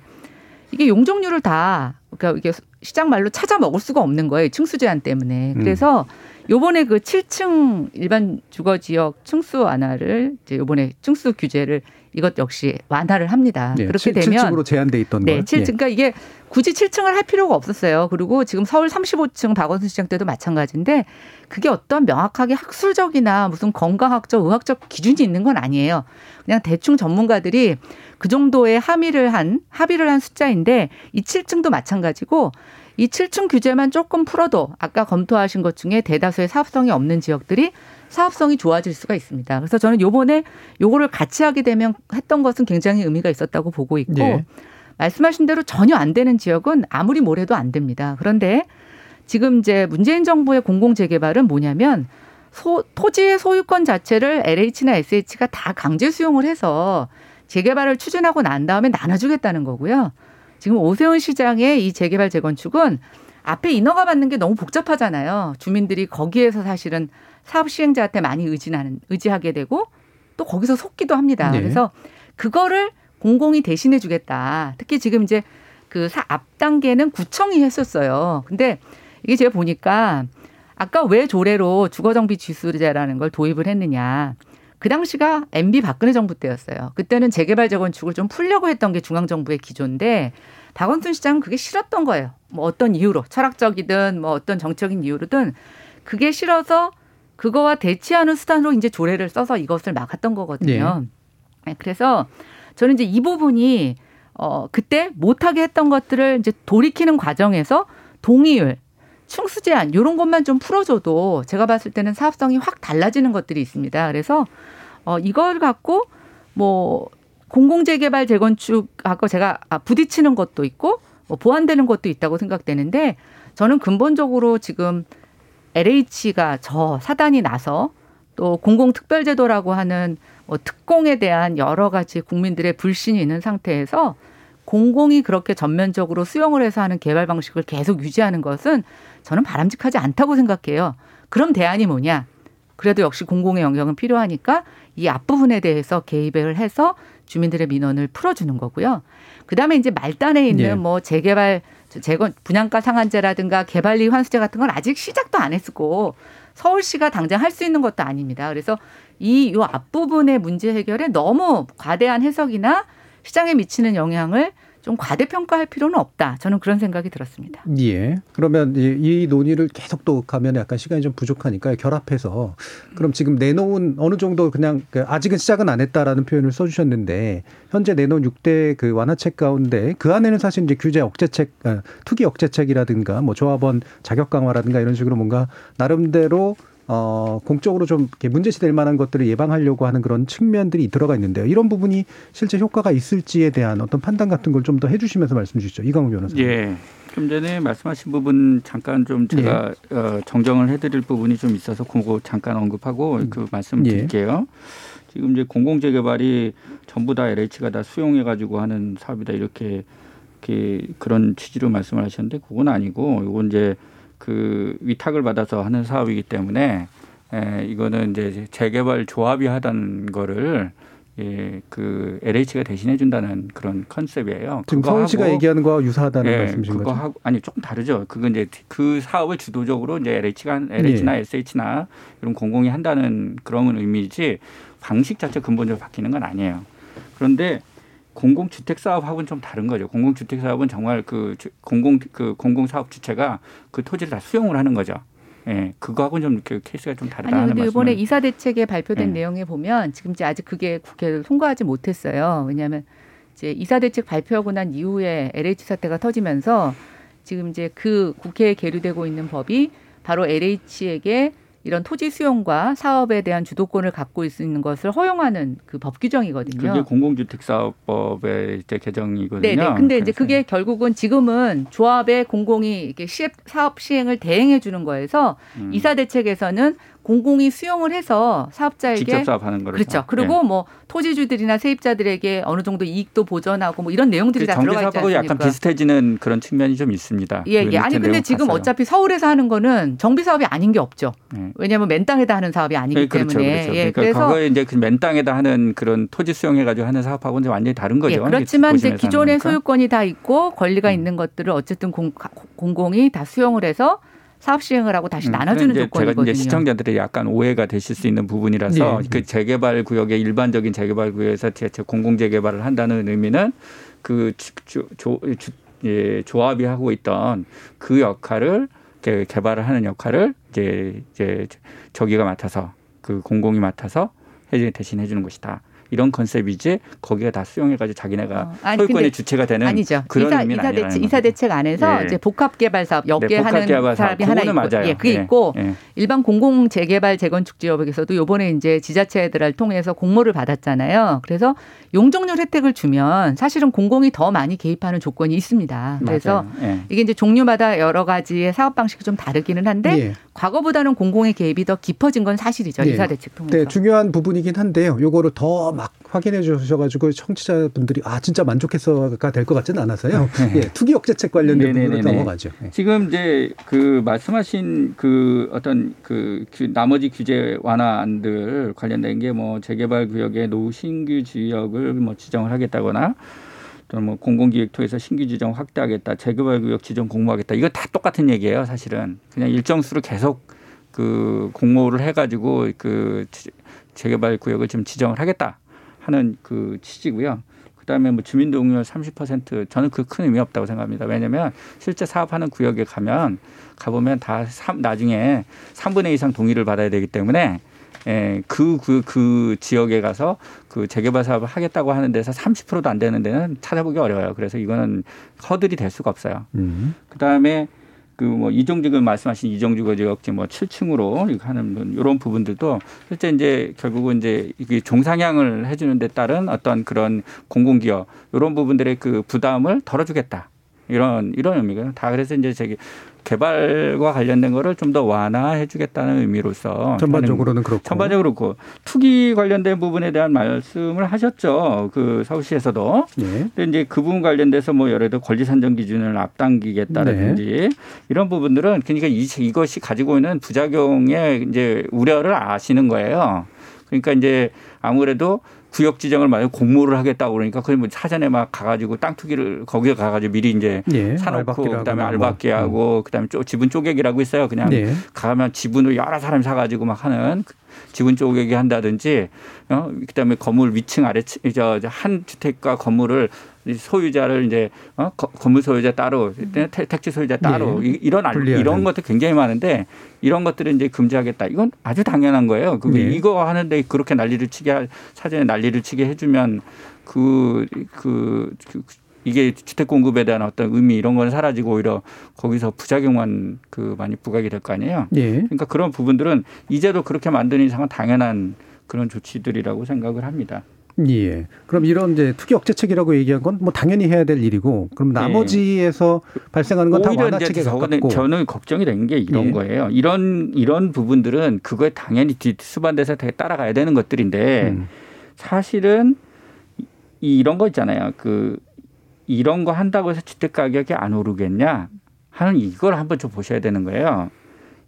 S8: 이게 용적률을 다 그러니까 이게 시장 말로 찾아 먹을 수가 없는 거예요. 층수 제한 때문에.
S2: 음.
S8: 그래서 요번에 그 7층 일반 주거 지역 층수 완화를 이제 요번에 층수 규제를 이것 역시 완화를 합니다.
S2: 예.
S8: 그렇게
S2: 7,
S8: 되면
S2: 7층으로 제한돼 있던
S8: 네,
S2: 걸.
S8: 7층. 그러니까 이게 굳이 7층을 할 필요가 없었어요. 그리고 지금 서울 35층 박원순 시장 때도 마찬가지인데 그게 어떤 명확하게 학술적이나 무슨 건강학적, 의학적 기준이 있는 건 아니에요. 그냥 대충 전문가들이 그 정도의 함의를 한 합의를 한 숫자인데 이 7층도 마찬가지고 이 7층 규제만 조금 풀어도 아까 검토하신 것 중에 대다수의 사업성이 없는 지역들이 사업성이 좋아질 수가 있습니다. 그래서 저는 요번에 요거를 같이 하게 되면 했던 것은 굉장히 의미가 있었다고 보고 있고
S2: 예.
S8: 말씀하신 대로 전혀 안 되는 지역은 아무리 뭘 해도 안 됩니다. 그런데 지금 이제 문재인 정부의 공공 재개발은 뭐냐면 소, 토지의 소유권 자체를 LH나 SH가 다 강제 수용을 해서 재개발을 추진하고 난 다음에 나눠주겠다는 거고요. 지금 오세훈 시장의 이 재개발 재건축은 앞에 인허가 받는 게 너무 복잡하잖아요. 주민들이 거기에서 사실은 사업 시행자한테 많이 의지하는 의지하게 되고 또 거기서 속기도 합니다.
S2: 네.
S8: 그래서 그거를 공공이 대신해 주겠다. 특히 지금 이제 그 앞 단계는 구청이 했었어요. 근데 이게 제가 보니까 아까 왜 조례로 주거정비 지수제라는 걸 도입을 했느냐. 그 당시가 MB 박근혜 정부 때였어요. 그때는 재개발 재건축을 좀 풀려고 했던 게 중앙정부의 기조인데 박원순 시장은 그게 싫었던 거예요. 뭐 어떤 이유로 철학적이든 뭐 어떤 정적인 이유로든 그게 싫어서 그거와 대치하는 수단으로 이제 조례를 써서 이것을 막았던 거거든요. 네, 그래서 저는 이제 이 부분이 어 그때 못하게 했던 것들을 이제 돌이키는 과정에서 동의율, 충수 제한 이런 것만 좀 풀어줘도 제가 봤을 때는 사업성이 확 달라지는 것들이 있습니다. 그래서 어 이걸 갖고 뭐 공공재개발 재건축하고 제가 아, 부딪히는 것도 있고 뭐 보완되는 것도 있다고 생각되는데 저는 근본적으로 지금 LH가 저 사단이 나서 또 공공특별제도라고 하는 뭐 특공에 대한 여러 가지 국민들의 불신이 있는 상태에서 공공이 그렇게 전면적으로 수용을 해서 하는 개발 방식을 계속 유지하는 것은 저는 바람직하지 않다고 생각해요. 그럼 대안이 뭐냐? 그래도 역시 공공의 영역은 필요하니까 이 앞부분에 대해서 개입을 해서 주민들의 민원을 풀어주는 거고요. 그 다음에 이제 말단에 있는
S2: 예.
S8: 뭐 재개발, 재건, 분양가 상한제라든가 개발리 환수제 같은 건 아직 시작도 안 했고 서울시가 당장 할 수 있는 것도 아닙니다. 그래서 이 요 앞부분의 문제 해결에 너무 과대한 해석이나 시장에 미치는 영향을 좀 과대평가할 필요는 없다. 저는 그런 생각이 들었습니다.
S2: 예. 그러면 이, 이 논의를 계속 또 가면 약간 시간이 좀 부족하니까 결합해서 그럼 지금 내놓은 어느 정도 그냥 그 아직은 시작은 안 했다라는 표현을 써주셨는데 현재 내놓은 6대 그 완화책 가운데 그 안에는 사실 이제 규제 억제책, 아, 투기 억제책이라든가 뭐 조합원 자격 강화라든가 이런 식으로 뭔가 나름대로 어, 공적으로 좀 이렇게 문제시될 만한 것들을 예방하려고 하는 그런 측면들이 들어가 있는데요. 이런 부분이 실제 효과가 있을지에 대한 어떤 판단 같은 걸 좀 더 해주시면서 말씀 주시죠. 이광우 변호사님.
S9: 예. 좀 전에 말씀하신 부분 잠깐 좀 제가
S2: 예.
S9: 어, 정정을 해드릴 부분이 좀 있어서 그거 잠깐 언급하고 그 말씀
S2: 예.
S9: 드릴게요. 지금 이제 공공재개발이 전부 다 LH가 다 수용해가지고 하는 사업이다 이렇게 이렇게 그런 취지로 말씀을 하셨는데 그건 아니고 이건 이제 그 위탁을 받아서 하는 사업이기 때문에 에, 이거는 이제 재개발 조합이 하다는 거를 예, 그 LH가 대신해 준다는 그런 컨셉이에요.
S2: 지금 서울시가 얘기하는 거와 유사하다는
S9: 예,
S2: 말씀이신
S9: 그거
S2: 거죠?
S9: 하고 아니 조금 다르죠. 그건 이제 그 사업을 주도적으로 이제 LH가 LH나
S2: 예.
S9: SH나 이런 공공이 한다는 그런 의미지 방식 자체 근본적으로 바뀌는 건 아니에요. 그런데 공공주택 사업하고는 좀 다른 거죠. 공공주택 사업은 정말 그 주- 공공 그 공공 사업 주체가 그 토지를 다 수용을 하는 거죠. 예, 그거하고는 좀 그 케이스가 좀 다르다
S8: 아니 근데. 이번에 이사 대책에 발표된
S9: 네.
S8: 내용에 보면 지금 이제 아직 그게 국회를 통과하지 못했어요. 왜냐하면 이제 이사 대책 발표하고 난 이후에 LH 사태가 터지면서 지금 이제 그 국회에 계류되고 있는 법이 바로 LH에게 이런 토지 수용과 사업에 대한 주도권을 갖고 있는 것을 허용하는 그 법 규정이거든요.
S9: 그게 공공주택 사업법의 이제 개정이거든요.
S8: 네네. 근데 이제
S9: 그래서
S8: 그게 결국은 지금은 조합의 공공이 이렇게 시앱 사업 시행을 대행해 주는 거에서
S9: 음.
S8: 이사 대책에서는 공공이 수용을 해서 사업자에게
S9: 직접 사업하는 거를
S8: 그렇죠. 그리고 뭐 토지주들이나 세입자들에게 어느 정도 이익도 보전하고 뭐 이런 내용들이 다
S9: 정비
S8: 들어가 않습니까?
S9: 약간 비슷해지는 그런 측면이 좀 있습니다.
S8: 예,
S9: 그
S8: 예. 아니 근데 지금
S9: 봤어요.
S8: 어차피 서울에서 하는 거는 정비 사업이 아닌 게 없죠.
S9: 네.
S8: 왜냐하면 맨 땅에다 하는 사업이 아니기
S9: 예, 그렇죠,
S8: 때문에.
S9: 그렇죠.
S8: 예,
S9: 그러니까
S8: 그래서
S9: 과거에 이제 그맨 땅에다 하는 그런 토지 수용해가지고 하는 사업하고는 완전히 다른 거죠.
S8: 예, 그렇지만 이제 기존의. 소유권이 다 있고 권리가
S9: 음.
S8: 있는 것들을 어쨌든 공, 공공이 다 수용을 해서 사업 시행을 하고 다시
S9: 음,
S8: 나눠주는 조건이거든요.
S9: 제가 이제 시청자들이 약간 오해가 되실 수 있는 부분이라서
S2: 예.
S9: 그 재개발 구역의 일반적인 재개발 구역에서 제- 제 공공 재개발을 한다는 의미는 그 주, 주, 조, 주, 예, 조합이 하고 있던 그 역할을 개- 개발을 하는 역할을 이제 이제 저기가 맡아서 그 공공이 맡아서 해 대신 해주는 것이다. 이런 컨셉이지 거기가 다 수용해가지고 자기네가
S8: 어, 아니,
S9: 소유권의 주체가 되는
S8: 아니죠.
S9: 그런
S8: 이사,
S9: 의미는
S8: 이사
S9: 아니라는
S8: 대책. 이사 대책 안에서
S9: 예.
S8: 이제 복합 개발 사업 몇개
S9: 네,
S8: 하는
S9: 사업.
S8: 사업이 하나 있고,
S9: 맞아요.
S8: 예, 그
S9: 예,
S8: 있고
S9: 예.
S8: 일반 공공 재개발 재건축 지역에서도 요번에 이제 지자체들을 통해서 공모를 받았잖아요. 그래서 용적률 혜택을 주면 사실은 공공이 더 많이 개입하는 조건이 있습니다. 그래서.
S9: 예.
S8: 이게 이제 종류마다 여러 가지의 사업 방식이 좀 다르기는 한데
S2: 예.
S8: 과거보다는 공공의 개입이 더 깊어진 건 사실이죠.
S2: 예.
S8: 이사 대책 통해서.
S2: 네, 중요한 부분이긴 한데요. 요거를 더 막 확인해 주셔가지고 청취자분들이 아 진짜 만족해서가 될 것 같지는 않아서요. 예, 투기 억제책 관련된 부분으로
S9: 네네네네.
S2: 넘어가죠. 예.
S9: 지금 이제 그 말씀하신 그 어떤 그 규- 나머지 규제 완화안들 관련된 게 뭐 재개발 구역의 노신규 지역을 뭐 지정을 하겠다거나 또뭐 공공기획토에서 신규 지정 확대하겠다, 재개발 구역 지정 공모하겠다. 이거 다 똑같은 얘기예요, 사실은. 그냥 일정 수를 계속 그 공모를 해가지고 그 지- 재개발 구역을 지금 지정을 하겠다 하는 그 취지고요. 그다음에 뭐 주민 동의율 30% 저는 그 큰 의미 없다고 생각합니다. 왜냐하면 실제 사업하는 구역에 가면 가보면 다 삼- 나중에 3분의 2 이상 동의를 받아야 되기 때문에 예, 그, 그, 그 지역에 가서 그 재개발 사업을 하겠다고 하는 데서 30%도 안 되는 데는 찾아보기 어려워요. 그래서 이거는 허들이 될 수가 없어요.
S2: 음.
S9: 그 다음에 그뭐 이종직은 말씀하신 이종직 지역 뭐 7층으로 이거 하는 이런 부분들도 실제 이제 결국은 이제 이게 종상향을 해주는 데 따른 어떤 그런 공공기업 이런 부분들의 그 부담을 덜어주겠다. 이런 이런 의미가 다 그래서 이제 저기 개발과 관련된 거를 좀 더 완화해 주겠다는 의미로서
S2: 전반적으로는 그렇고.
S9: 전반적으로 그렇고 투기 관련된 부분에 대한 말씀을 하셨죠. 그 서울시에서도.
S2: 예.
S9: 근데 이제 그 부분 관련돼서 뭐 예를 들어 권리 산정 기준을 앞당기겠다라든지
S2: 네.
S9: 이런 부분들은 그러니까 이, 이것이 가지고 있는 부작용의 이제 우려를 아시는 거예요. 그러니까 이제 아무래도 구역 지정을 만약 공모를 하겠다고 그러니까 그뭐 사전에 막 가가지고 땅 투기를 거기에 가가지고 미리 이제
S2: 예.
S9: 사놓고 그다음에
S2: 뭐.
S9: 하고 그다음에 쪼, 지분 쪼개기라고 있어요. 그냥
S2: 예.
S9: 가면 지분을 여러 사람이 사가지고 막 하는 그 지분 쪼개기 한다든지 어 그다음에 건물 위층 아래층 저한 주택가 건물을 이 소유자를 이제 어 거- 건물 소유자 따로 택- 택지 소유자 따로
S2: 예.
S9: 이- 이런 알-
S2: 분리하는.
S9: 이런 것도 굉장히 많은데 이런 것들은 이제 금지하겠다. 이건 아주 당연한 거예요. 그
S2: 예.
S9: 이거 하는데 그렇게 난리를 치게 할- 사전에 난리를 치게 해주면 그 그, 그 이게 주택 공급에 대한 어떤 의미 이런 건 사라지고 오히려 거기서 부작용만 그 많이 부각이 될 거 아니에요.
S2: 예.
S9: 그러니까 그런 부분들은 이제도 그렇게 만드는 이상은 당연한 그런 조치들이라고 생각을 합니다.
S2: 예. 그럼 이런 이제 투기 억제책이라고 얘기한 건 뭐 당연히 해야 될 일이고 그럼 나머지에서 발생하는 건다
S9: 네.
S2: 완화책에 가깝고
S9: 저는 걱정이 된 게 이런
S2: 예.
S9: 거예요. 이런 이런 부분들은 그거에 당연히 뒤 수반돼서 되게 따라가야 되는 것들인데
S2: 음.
S9: 사실은 이- 이런 거 있잖아요. 그 이런 거 한다고 해서 주택 가격이 안 오르겠냐 하는 이걸 한번 좀 보셔야 되는 거예요.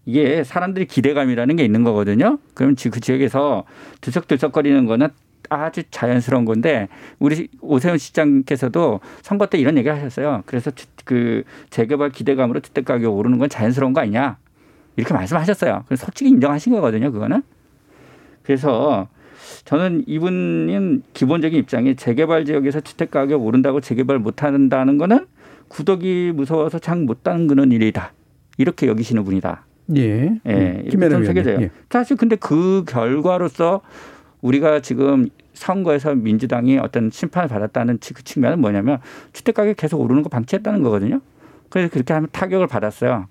S9: 이게 사람들이 기대감이라는 게 있는 거거든요. 그럼 지- 그 지역에서 들썩들썩거리는 거는 아주 자연스러운 건데 우리 오세훈 시장께서도 선거 때 이런 얘기를 하셨어요. 그래서 주- 그 재개발 기대감으로 주택 가격 오르는 건 자연스러운 거 아니냐 이렇게 말씀하셨어요. 그래서 솔직히 인정하신 거거든요. 그거는. 그래서 저는 이분은 기본적인 입장이 재개발 지역에서 주택 가격 오른다고 재개발 못 한다는 거는 구덕이 무서워서 장 못 담그는 일이다. 이렇게 여기시는 분이다.
S2: 예.
S9: 예,
S2: 음.
S9: 이렇게 좀. 새겨져요.
S2: 예.
S9: 사실 근데 그 결과로서 우리가 지금 선거에서 민주당이 어떤 심판을 받았다는 그 측면은 뭐냐면 주택 가격 계속 오르는 거 방치했다는 거거든요. 그래서 그렇게 하면 타격을 받았어요.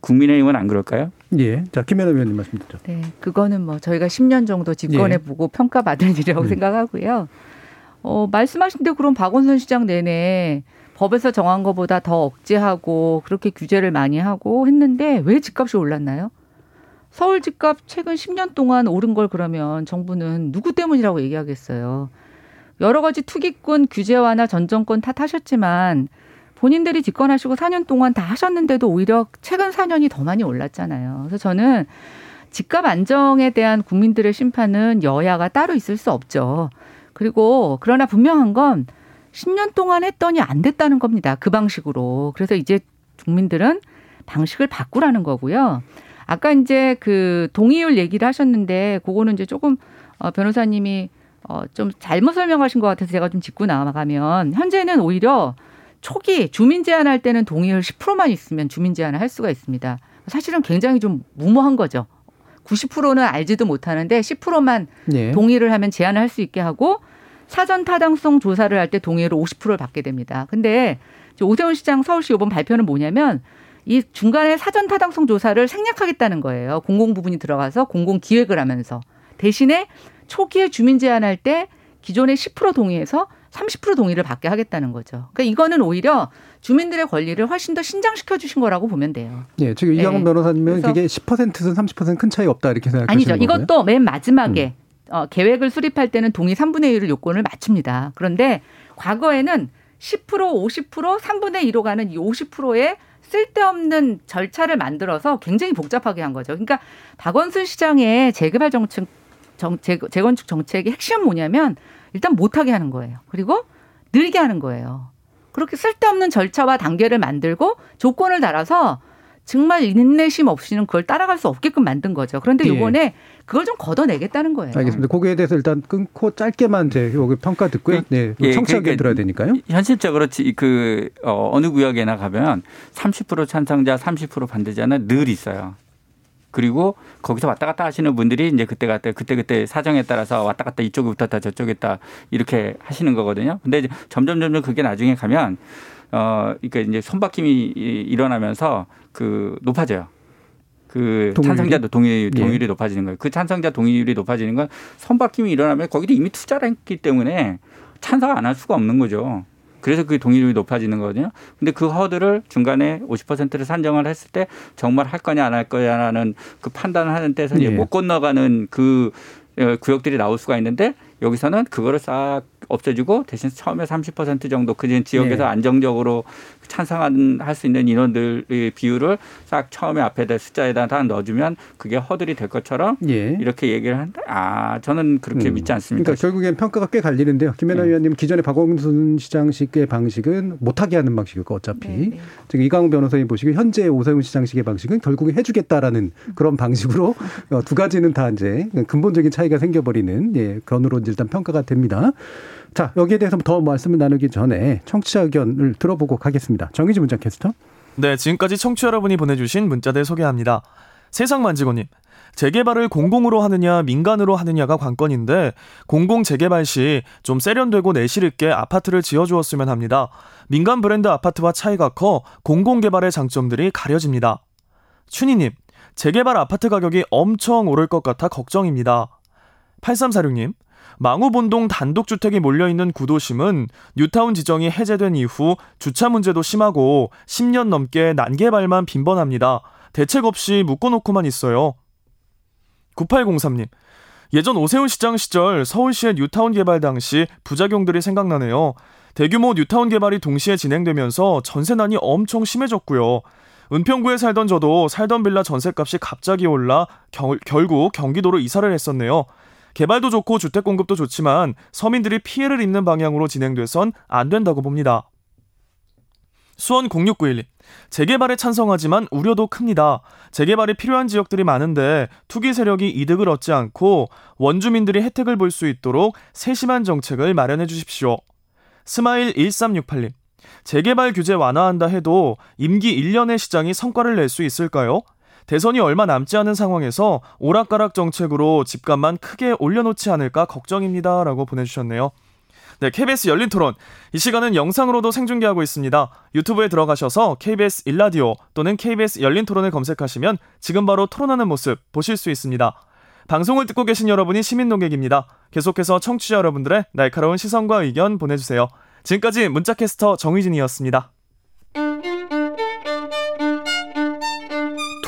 S9: 국민의힘은 안 그럴까요?
S2: 예. 자, 김혜남 의원님 말씀 듣죠.
S8: 네, 그거는 뭐 저희가 10년 정도 집권해
S2: 예.
S8: 보고 평가받을 일이라고
S2: 음.
S8: 생각하고요. 어, 말씀하신 대로 그럼 박원순 시장 내내 법에서 정한 것보다 더 억제하고 그렇게 규제를 많이 하고 했는데 왜 집값이 올랐나요? 서울 집값 최근 10년 동안 오른 걸 그러면 정부는 누구 때문이라고 얘기하겠어요. 여러 가지 투기꾼 규제 완화 전 정권 탓하셨지만 본인들이 집권하시고 4년 동안 다 하셨는데도 오히려 최근 4년이 더 많이 올랐잖아요. 그래서 저는 집값 안정에 대한 국민들의 심판은 여야가 따로 있을 수 없죠. 그리고 그러나 분명한 건 10년 동안 했더니 안 됐다는 겁니다. 그 방식으로. 그래서 이제 국민들은 방식을 바꾸라는 거고요. 아까 이제 그 동의율 얘기를 하셨는데 그거는 이제 조금 어 변호사님이 어 좀 잘못 설명하신 것 같아서 제가 좀 짚고 나가면 현재는 오히려 초기 주민 제한할 때는 동의율 10%만 있으면 주민 제한을 할 수가 있습니다. 사실은 굉장히 좀 무모한 거죠. 90%는 알지도 못하는데 10%만
S2: 예.
S8: 동의를 하면 제한을 할 수 있게 하고 사전 타당성 조사를 할 때 동의로 50%를 받게 됩니다. 근데 오세훈 시장 서울시 이번 발표는 뭐냐면 이 중간에 사전 타당성 조사를 생략하겠다는 거예요. 공공 부분이 들어가서 공공 기획을 하면서 대신에 초기에 주민 제한할 때 기존의 10% 동의해서 30% 동의를 받게 하겠다는 거죠. 그러니까 이거는 오히려 주민들의 권리를 훨씬 더 신장시켜 주신 거라고 보면 돼요.
S2: 예, 지금
S8: 네.
S2: 이강훈 변호사님은 그게 10%든 30%큰 차이 없다 이렇게 생각하시는
S8: 아니죠.
S2: 거고요. 음.
S8: 이것도 맨 마지막에 어, 계획을 수립할 때는 동의 3분의 1을 요건을 맞춥니다. 그런데 과거에는 10%, 50%, 3분의 2로 가는 이 50%의 쓸데없는 절차를 만들어서 굉장히 복잡하게 한 거죠. 그러니까 박원순 시장의 재개발 정책, 정, 재, 재건축 정책의 핵심은 뭐냐면 일단 못하게 하는 거예요. 그리고 느리게 하는 거예요. 그렇게 쓸데없는 절차와 단계를 만들고 조건을 달아서 정말 인내심 없이는 그걸 따라갈 수 없게끔 만든 거죠. 그런데
S2: 예.
S8: 요번에 그걸 좀 걷어내겠다는 거예요.
S2: 알겠습니다. 거기에 대해서 일단 끊고 짧게만 제 여기 평가 듣고요. 네,
S9: 예,
S2: 청취자
S9: 그러니까
S2: 견 들어야 되니까요.
S9: 현실적으로 지- 그 어, 어느 구역에나 가면 30% 찬성자, 30% 반대자는 늘 있어요. 그리고 거기서 왔다 갔다 하시는 분들이 이제 그때 갔다 그때 그때 사정에 따라서 왔다 갔다 이쪽에 붙었다 저쪽에 있다 이렇게 하시는 거거든요. 근데 이제 점점 점점 그게 나중에 가면 어 그러니까 이제 손바뀜이 이- 일어나면서 그 높아져요. 그
S2: 동의율이?
S9: 찬성자도 동의
S2: 예.
S9: 동의율이 높아지는 거예요. 그 찬성자 동의율이 높아지는 건 손바뀜이 일어나면 거기도 이미 투자를 했기 때문에 찬성 안 할 수가 없는 거죠. 그래서 그 동의율이 높아지는 거거든요. 근데 그 허들을 중간에 50%를 산정을 했을 때 정말 할 거냐 안 할 거냐라는 그 판단을 하는 데서 이제
S2: 예.
S9: 못 건너가는 그 어, 구역들이 나올 수가 있는데 여기서는 그거를 싹 없애주고 대신 처음에 30% 정도 그 지역에서
S2: 네.
S9: 안정적으로 찬성할 수 있는 인원들의 비율을 싹 처음에 앞에다 숫자에다 다 넣어주면 그게 허들이 될 것처럼
S2: 예.
S9: 이렇게 얘기를 하는데 아 저는 그렇게
S2: 음.
S9: 믿지 않습니다.
S2: 그러니까 결국엔 평가가 꽤 갈리는데요. 김연아
S9: 네.
S2: 위원님 기존의 박원순 시장식의 방식은 못하게 하는 방식이고 어차피
S8: 네, 네.
S2: 지금 이강훈 변호사님 보시기 현재 오세훈 시장식의 방식은 결국에 해주겠다라는 그런 방식으로 어, 두 가지는 다 이제 근본적인 차이가 생겨버리는 예, 견으로 일단 평가가 됩니다. 자 여기에 대해서 더 말씀을 나누기 전에 청취자 의견을 들어보고 가겠습니다. 정의지 문자 캐스터.
S10: 네, 지금까지 청취 여러분이 보내주신 문자들 소개합니다. 세상 만지고님, 재개발을 공공으로 하느냐 민간으로 하느냐가 관건인데 공공 재개발 시 좀 세련되고 내실 있게 아파트를 지어주었으면 합니다. 민간 브랜드 아파트와 차이가 커 공공 개발의 장점들이 가려집니다. 춘희님, 재개발 아파트 가격이 엄청 오를 것 같아 걱정입니다. 8346님, 망우본동 단독주택이 몰려있는 구도심은 뉴타운 지정이 해제된 이후 주차 문제도 심하고 10년 넘게 난개발만 빈번합니다. 대책 없이 묶어놓고만 있어요. 9803님, 예전 오세훈 시장 시절 서울시의 뉴타운 개발 당시 부작용들이 생각나네요. 대규모 뉴타운 개발이 동시에 진행되면서 전세난이 엄청 심해졌고요. 은평구에 살던 저도 살던 빌라 전세값이 갑자기 올라 겨- 결국 경기도로 이사를 했었네요. 개발도 좋고 주택 공급도 좋지만 서민들이 피해를 입는 방향으로 진행돼선 안 된다고 봅니다. 수원 0691님. 재개발에 찬성하지만 우려도 큽니다. 재개발이 필요한 지역들이 많은데 투기 세력이 이득을 얻지 않고 원주민들이 혜택을 볼 수 있도록 세심한 정책을 마련해 주십시오. 스마일 1368님. 재개발 규제 완화한다 해도 임기 1년의 시장이 성과를 낼 수 있을까요? 대선이 얼마 남지 않은 상황에서 오락가락 정책으로 집값만 크게 올려놓지 않을까 걱정입니다. 라고 보내주셨네요. 네, KBS 열린 토론. 이 시간은 영상으로도 생중계하고 있습니다. 유튜브에 들어가셔서 KBS 일라디오 또는 KBS 열린 토론을 검색하시면 지금 바로 토론하는 모습 보실 수 있습니다. 방송을 듣고 계신 여러분이 시민 농객입니다. 계속해서 청취자 여러분들의 날카로운 시선과 의견 보내주세요. 지금까지 문자캐스터 정의진이었습니다.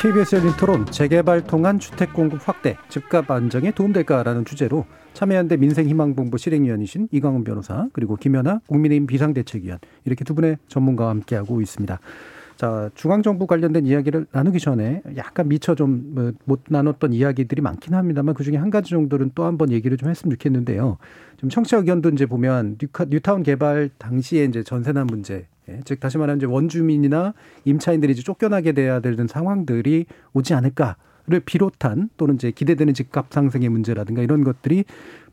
S2: KBS 열린 토론 재개발 통한 주택 공급 확대, 집값 안정에 도움될까라는 주제로 참여연대 민생희망본부 실행위원이신 이광훈 변호사 그리고 김연아 국민의힘 비상대책위원 이렇게 두 분의 전문가와 함께하고 있습니다. 자 중앙정부 관련된 이야기를 나누기 전에 약간 미처 좀 못 나눴던 이야기들이 많긴 합니다만 그 중에 한 가지 정도는 또 한 번 얘기를 좀 했으면 좋겠는데요. 좀 청취자 의견도 이제 보면 뉴타운 개발 당시에 이제 전세난 문제 예, 즉 다시 말하면 이제 원주민이나 임차인들이 이제 쫓겨나게 돼야 되는 상황들이 오지 않을까를 비롯한 또는 이제 기대되는 집값 상승의 문제라든가 이런 것들이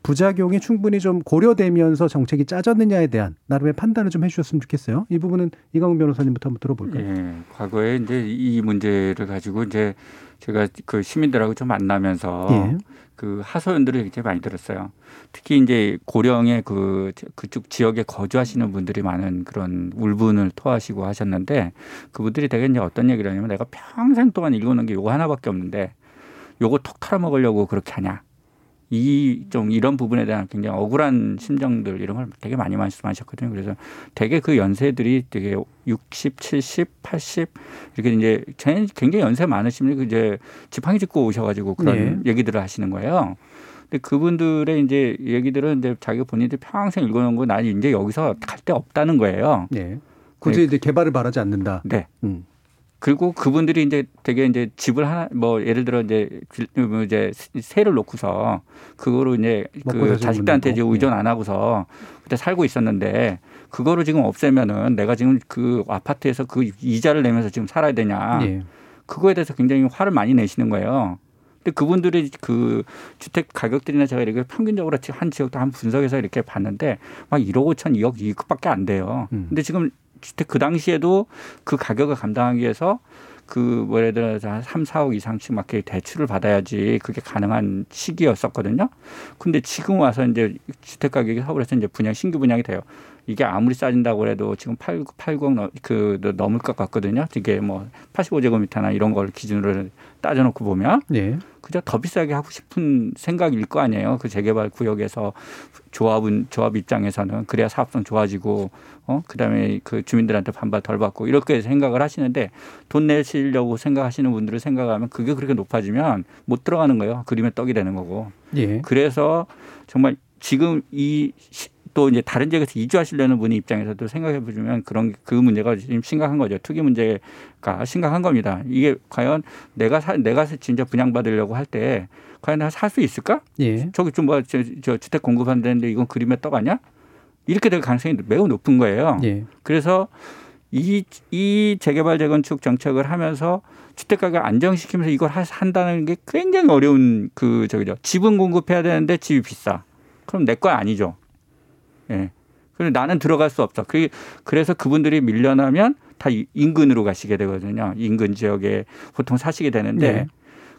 S2: 부작용이 충분히 좀 고려되면서 정책이 짜졌느냐에 대한 나름의 판단을 좀 해주셨으면 좋겠어요. 이 부분은 이강훈 변호사님부터 한번 들어볼까요?
S9: 예, 과거에 이제 이 문제를 가지고 이제 제가 그 시민들하고 좀 만나면서
S2: 예.
S9: 그 하소연들을 굉장히 많이 들었어요. 특히 이제 고령의 그 그쪽 지역에 거주하시는 분들이 많은 그런 울분을 토하시고 하셨는데 그분들이 되게 이제 어떤 얘기를 하냐면 내가 평생 동안 읽어놓은 게 요거 하나밖에 없는데 요거 톡 털어먹으려고 그렇게 하냐. 이 좀 이런 부분에 대한 굉장히 억울한 심정들 이런 걸 되게 많이 말씀하셨거든요. 그래서 되게 그 연세들이 되게 60, 70, 80 이렇게 이제 굉장히 연세 많으신 분이 이제 지팡이 짚고 오셔가지고 그런
S2: 네.
S9: 얘기들을 하시는 거예요. 근데 그분들의 이제 얘기들은 이제 자기가 본인들이 평생 읽어놓은 거 난 이제 여기서 갈 데 없다는 거예요.
S2: 네. 굳이 이제 개발을 바라지 않는다.
S9: 네.
S2: 음.
S9: 그리고 그분들이 이제 되게 이제 집을 하나 뭐 예를 들어 이제 빌- 뭐 이제 세를 놓고서 그거로 이제 그 자식들한테 이제. 의존 안 하고서 그때 살고 있었는데 그거를 지금 없애면은 내가 지금 그 아파트에서 그 이자를 내면서 지금 살아야 되냐
S2: 예.
S9: 그거에 대해서 굉장히 화를 많이 내시는 거예요. 근데 그분들이 그 주택 가격들이나 제가 이렇게 평균적으로 한 지역도 한 분석해서 이렇게 봤는데 막 1억 5천, 2억 이것밖에 안 돼요.
S2: 음.
S9: 근데 지금 주택 그 당시에도 그 가격을 감당하기 위해서 그 뭐라 해야 되나 한 3, 4억 이상씩 막 대출을 받아야지 그게 가능한 시기였었거든요. 근데 지금 와서 이제 주택 가격이 서울에서 이제 분양 신규 분양이 돼요. 이게 아무리 싸진다고 해도 지금 8, 80, 넘- 그 넘을 것 같거든요. 이게 뭐 85제곱미터나 이런 걸 기준으로 따져놓고 보면
S2: 예.
S9: 그저 더 비싸게 하고 싶은 생각일 거 아니에요. 그 재개발 구역에서 조합은 조합 입장에서는 그래야 사업성 좋아지고 어 그다음에 그 주민들한테 반발 덜 받고 이렇게 생각을 하시는데 돈 내시려고 생각하시는 분들을 생각하면 그게 그렇게 높아지면 못 들어가는 거예요. 그림의 떡이 되는 거고.
S2: 예.
S9: 그래서 정말 지금 이 또 이제 다른 지역에서 이주하시려는 분의 입장에서도 생각해 보시면 그런 그 문제가 지금 심각한 거죠. 투기 문제가 심각한 겁니다. 이게 과연 내가 사, 내가 진짜 분양받으려고 할 때 과연 살 수 있을까?
S2: 예.
S9: 저기 좀 뭐 저, 저 주택 공급한다는데 이건 떡 아니야? 이렇게 될 가능성이 매우 높은 거예요.
S2: 예.
S9: 그래서 이, 이 재개발 재건축 정책을 하면서 주택 가격 안정시키면서 이걸 하- 한다는 게 굉장히 어려운 그 저기죠. 집은 공급해야 되는데 집이 비싸. 그럼 내 거 아니죠. 예. 그래서 나는 들어갈 수 없어. 그, 그래서 그분들이 밀려나면 다 이- 인근으로 가시게 되거든요. 인근 지역에 보통 사시게 되는데
S2: 네.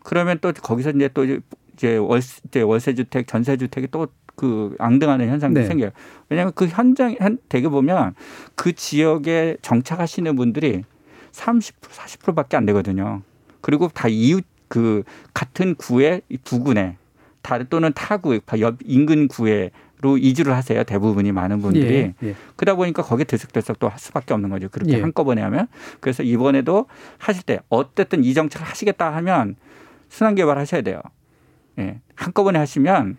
S9: 그러면 또 거기서 이제 또 이제 월세, 이제 월세 주택, 전세 주택이 또 그 앙등하는 현상도
S2: 네.
S9: 생겨요. 왜냐하면 그 현장 현 대개 보면 그 지역에 정착하시는 분들이 30% 40%밖에 안 되거든요. 그리고 다 이웃 그 같은 구에 이 부군에 다른 또는 타구 옆 인근 구에 로 이주를 하세요. 대부분이 많은 분들이.
S2: 예. 예.
S9: 그러다 보니까 거기에 들썩들썩 또 할 수밖에 없는 거죠. 그렇게
S2: 예.
S9: 한꺼번에 하면. 그래서 이번에도 하실 때 어쨌든 이 정책을 하시겠다 하면 순환 개발 하셔야 돼요. 예. 한꺼번에 하시면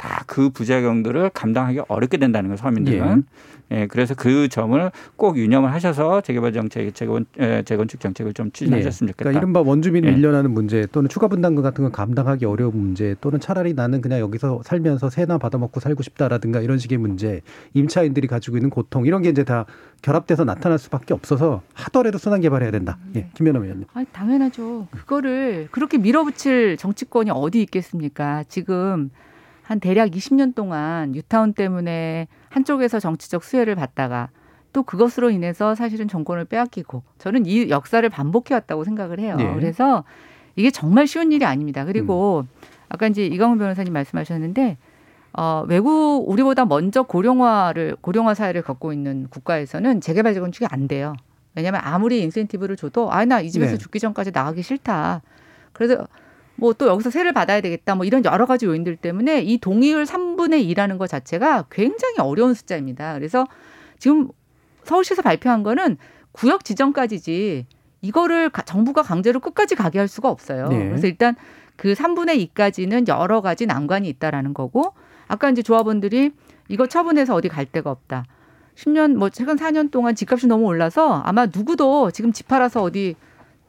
S9: 다 그 부작용들을 감당하기 어렵게 된다는 거예요. 서민들은. 예. 그래서 그 점을 꼭 유념을 하셔서 재개발 정책, 재건, 예, 재건축 정책을 좀 추진하셨으면 좋겠다.
S2: 그러니까 이른바 원주민
S9: 예.
S2: 밀려나는 문제 또는 추가 분담금 같은 건 감당하기 어려운 문제 또는 차라리 나는 그냥 여기서 살면서 세나 받아먹고 살고 싶다라든가 이런 식의 문제 임차인들이 가지고 있는 고통 이런 게 이제 다 결합돼서 나타날 수밖에 없어서 하더라도 순환 개발해야 된다. 예, 김연아 의원님.
S8: 아, 당연하죠. 그거를 그렇게 밀어붙일 정치권이 어디 있겠습니까? 지금 한 대략 20년 동안 뉴타운 때문에 한쪽에서 정치적 수혜를 받다가 또 그것으로 인해서 사실은 정권을 빼앗기고 저는 이 역사를 반복해 왔다고 생각을 해요.
S2: 네.
S8: 그래서 이게 정말 쉬운 일이 아닙니다. 그리고
S2: 음.
S8: 아까 이제 이강훈 변호사님 말씀하셨는데 어, 외국 우리보다 먼저 고령화를 고령화 사회를 갖고 있는 국가에서는 재개발 재건축이 안 돼요. 왜냐하면 아무리 인센티브를 줘도 아 나 이 집에서
S2: 네.
S8: 죽기 전까지 나가기 싫다. 그래서 뭐 또 여기서 세를 받아야 되겠다. 뭐 이런 여러 가지 요인들 때문에 이 동의율 3분의 2라는 것 자체가 굉장히 어려운 숫자입니다. 그래서 지금 서울시에서 발표한 거는 구역 지정까지지 이거를 가- 정부가 강제로 끝까지 가게 할 수가 없어요.
S2: 네.
S8: 그래서 일단 그 3분의 2까지는 여러 가지 난관이 있다라는 거고 아까 이제 조합원들이 이거 처분해서 어디 갈 데가 없다. 10년 뭐 최근 4년 동안 집값이 너무 올라서 아마 누구도 지금 집 팔아서 어디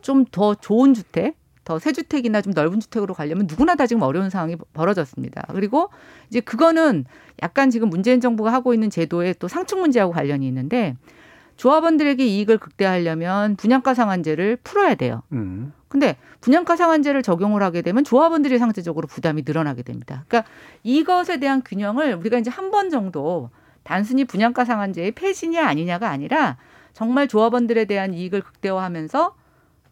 S8: 좀 더 좋은 주택, 더 새 주택이나 좀 넓은 주택으로 가려면 누구나 다 지금 어려운 상황이 벌어졌습니다. 그리고 이제 그거는 약간 지금 문재인 정부가 하고 있는 제도의 또 상충 문제하고 관련이 있는데 조합원들에게 이익을 극대화하려면 분양가 상한제를 풀어야 돼요.
S2: 음.
S8: 근데 분양가 상한제를 적용을 하게 되면 조합원들이 상대적으로 부담이 늘어나게 됩니다. 그러니까 이것에 대한 균형을 우리가 이제 한 번 정도 단순히 분양가 상한제의 폐지냐 아니냐가 아니라 정말 조합원들에 대한 이익을 극대화하면서 또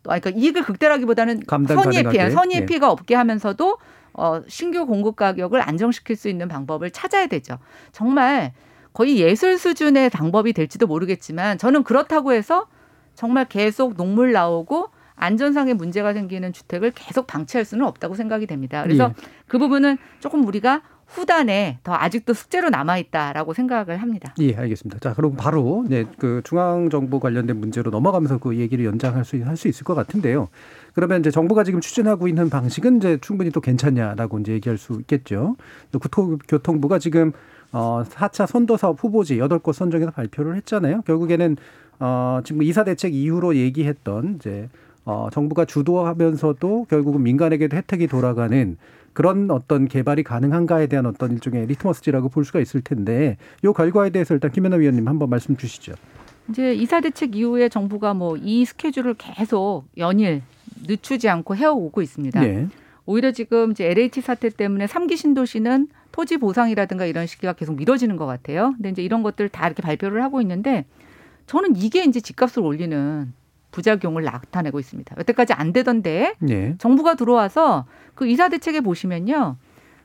S8: 아니, 그러니까 이익을 극대화하기보다는
S2: 감당
S8: 선의의 피해. 선의의
S2: 예.
S8: 피해가 없게 하면서도 어, 신규 공급 가격을 안정시킬 수 있는 방법을 찾아야 되죠. 정말 거의 예술 수준의 방법이 될지도 모르겠지만 저는 그렇다고 해서 정말 계속 녹물 나오고 안전상의 문제가 생기는 주택을 계속 방치할 수는 없다고 생각이 됩니다. 그래서
S2: 예.
S8: 그 부분은 조금 우리가 후단에 더 아직도 숙제로 남아 있다라고 생각을 합니다.
S2: 예, 알겠습니다. 자, 그럼 바로 네, 그 중앙 정부 관련된 문제로 넘어가면서 그 얘기를 연장할 수 할 수 있을 것 같은데요. 그러면 이제 정부가 지금 추진하고 있는 방식은 이제 충분히 또 괜찮냐라고 이제 얘기할 수 있겠죠. 교통부가 지금 어 4차 선도 사업 후보지 8곳 선정해서 발표를 했잖아요. 결국에는 어 지금 이사 대책 이후로 얘기했던 이제 어 정부가 주도하면서도 결국은 민간에게도 혜택이 돌아가는 그런 어떤 개발이 가능한가에 대한 어떤 일종의 리트머스지라고 볼 수가 있을 텐데 요 결과에 대해서 일단 김현아 위원님 한번 말씀 주시죠.
S8: 이제 2.4 대책 이후에 정부가 뭐 이 스케줄을 계속 연일 늦추지 않고 해오고 있습니다.
S2: 네.
S8: 오히려 지금 이제 LH 사태 때문에 3기 신도시는 토지 보상이라든가 이런 시기가 계속 미뤄지는 것 같아요. 근데 이제 이런 것들 다 이렇게 발표를 하고 있는데 저는 이게 이제 집값을 올리는 부작용을 나타내고 있습니다. 여태까지 안 되던데
S2: 네.
S8: 정부가 들어와서 그 이사 대책에 보시면요.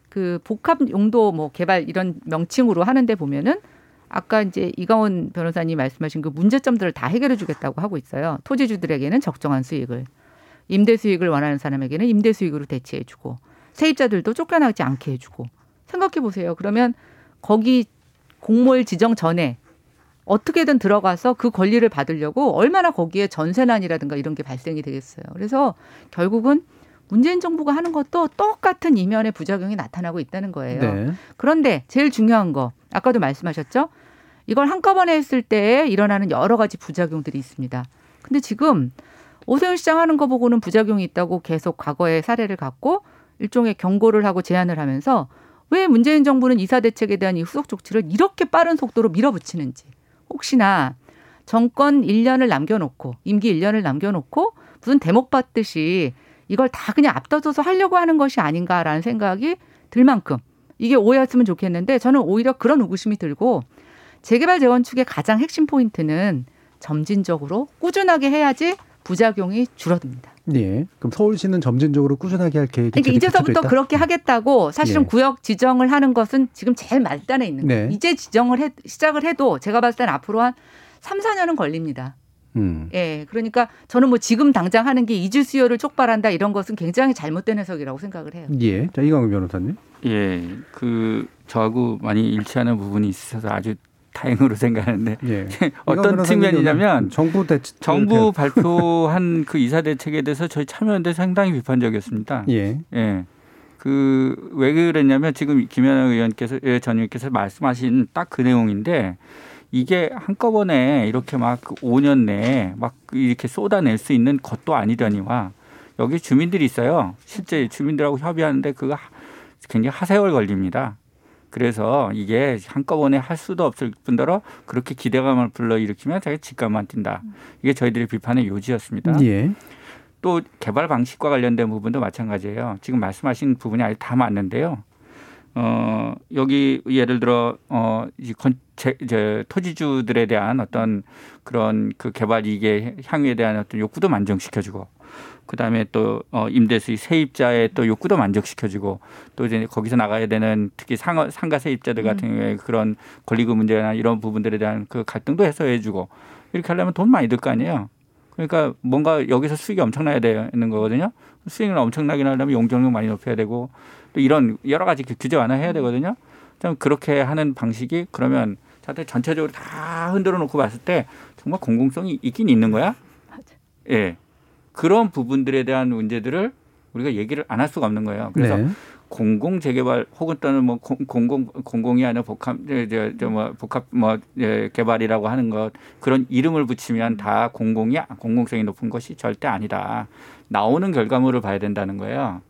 S8: 그 복합 용도 뭐 개발 이런 명칭으로 하는데 보면은 아까 이제 이강원 변호사님 말씀하신 그 문제점들을 다 해결해 주겠다고 하고 있어요. 토지주들에게는 적정한 수익을, 임대 수익을 원하는 사람에게는 임대 수익으로 대체해 주고 세입자들도 쫓겨나지 않게 해 주고 생각해 보세요. 그러면 거기 공모일 지정 전에 어떻게든 들어가서 그 권리를 받으려고 얼마나 거기에 전세난이라든가 이런 게 발생이 되겠어요. 그래서 결국은 문재인 정부가 하는 것도 똑같은 이면의 부작용이 나타나고 있다는 거예요.
S2: 네.
S8: 그런데 제일 중요한 거 아까도 말씀하셨죠? 이걸 한꺼번에 했을 때 일어나는 여러 가지 부작용들이 있습니다. 근데 지금 오세훈 시장 하는 거 보고는 부작용이 있다고 계속 과거의 사례를 갖고 일종의 경고를 하고 제안을 하면서 왜 문재인 정부는 이사 대책에 대한 이 후속 조치를 이렇게 빠른 속도로 밀어붙이는지 혹시나 정권 1년을 남겨놓고 임기 1년을 남겨놓고 무슨 대목 받듯이 이걸 다 그냥 앞서서 하려고 하는 것이 아닌가라는 생각이 들 만큼 이게 오해였으면 좋겠는데 저는 오히려 그런 의구심이 들고 재개발 재건축의 가장 핵심 포인트는 점진적으로 꾸준하게 해야지 부작용이 줄어듭니다.
S2: 네. 그럼 서울시는 점진적으로 꾸준하게 할 계획이
S8: 그러니까 이제서부터? 그렇게 하겠다고 사실은
S2: 예.
S8: 구역 지정을 하는 것은 지금 제일 말단에 있는 거예요.
S2: 네.
S8: 이제 지정을 해, 시작을 해도 제가 봤을 때는 앞으로 한 3, 4년은 걸립니다.
S2: 음.
S8: 예. 그러니까 저는 뭐 지금 당장 하는 게 이주 수요를 촉발한다 이런 것은 굉장히 잘못된 해석이라고 생각을 해요.
S2: 예. 자, 이광우 변호사님.
S9: 예, 그 저하고 많이 일치하는 부분이 있어서 아주 다행으로 생각하는데
S2: 예.
S9: 어떤 측면이냐면
S2: 정부 대책
S9: 정부 발표한 그 이사 대책에 대해서 저희 참여연대 상당히 비판적이었습니다.
S2: 예.
S9: 예. 그 왜 그랬냐면 지금 김연아 의원께서 예, 전 의원께서 말씀하신 딱 그 내용인데 이게 한꺼번에 이렇게 막 5년 내에 막 이렇게 쏟아낼 수 있는 것도 아니더니와 여기 주민들이 있어요. 실제 주민들하고 협의하는데 그거 하- 굉장히 하세월 걸립니다. 그래서 이게 한꺼번에 할 수도 없을 뿐더러 그렇게 기대감을 불러일으키면 자기 직감만 뛴다. 이게 저희들의 비판의 요지였습니다.
S2: 예.
S9: 또 개발 방식과 관련된 부분도 마찬가지예요. 지금 말씀하신 부분이 아주 다 맞는데요. 어 여기 예를 들어 어 이 건 제, 이제 토지주들에 대한 어떤 그런 그 개발 이익의 향유에 대한 어떤 욕구도 만족시켜주고 그다음에 또 어, 임대수의 세입자의 또 욕구도 만족시켜주고 또 이제 거기서 나가야 되는 특히 상가, 상가 세입자들 같은
S8: 음.
S9: 경우에 그런 권리금 문제나 이런 부분들에 대한 그 갈등도 해소해주고 이렇게 하려면 돈 많이 들 거 아니에요. 그러니까 뭔가 여기서 수익이 엄청나야 되는 거거든요. 수익을 엄청나게 하려면 용적률 많이 높여야 되고 또 이런 여러 가지 그 규제 완화해야 되거든요. 좀 그렇게 하는 방식이 그러면 자들 전체적으로 다 흔들어 놓고 봤을 때 정말 공공성이 있긴 있는 거야. 예. 그런 부분들에 대한 문제들을 우리가 얘기를 안 할 수가 없는 거예요. 그래서
S2: 네.
S9: 공공 재개발 혹은 또는 뭐 공- 공 공 공공이 아니라 복합 저뭐 복합 뭐 예, 개발이라고 하는 것 그런 이름을 붙이면 다 공공이 공공성이 높은 것이 절대 아니다. 나오는 결과물을 봐야 된다는 거예요.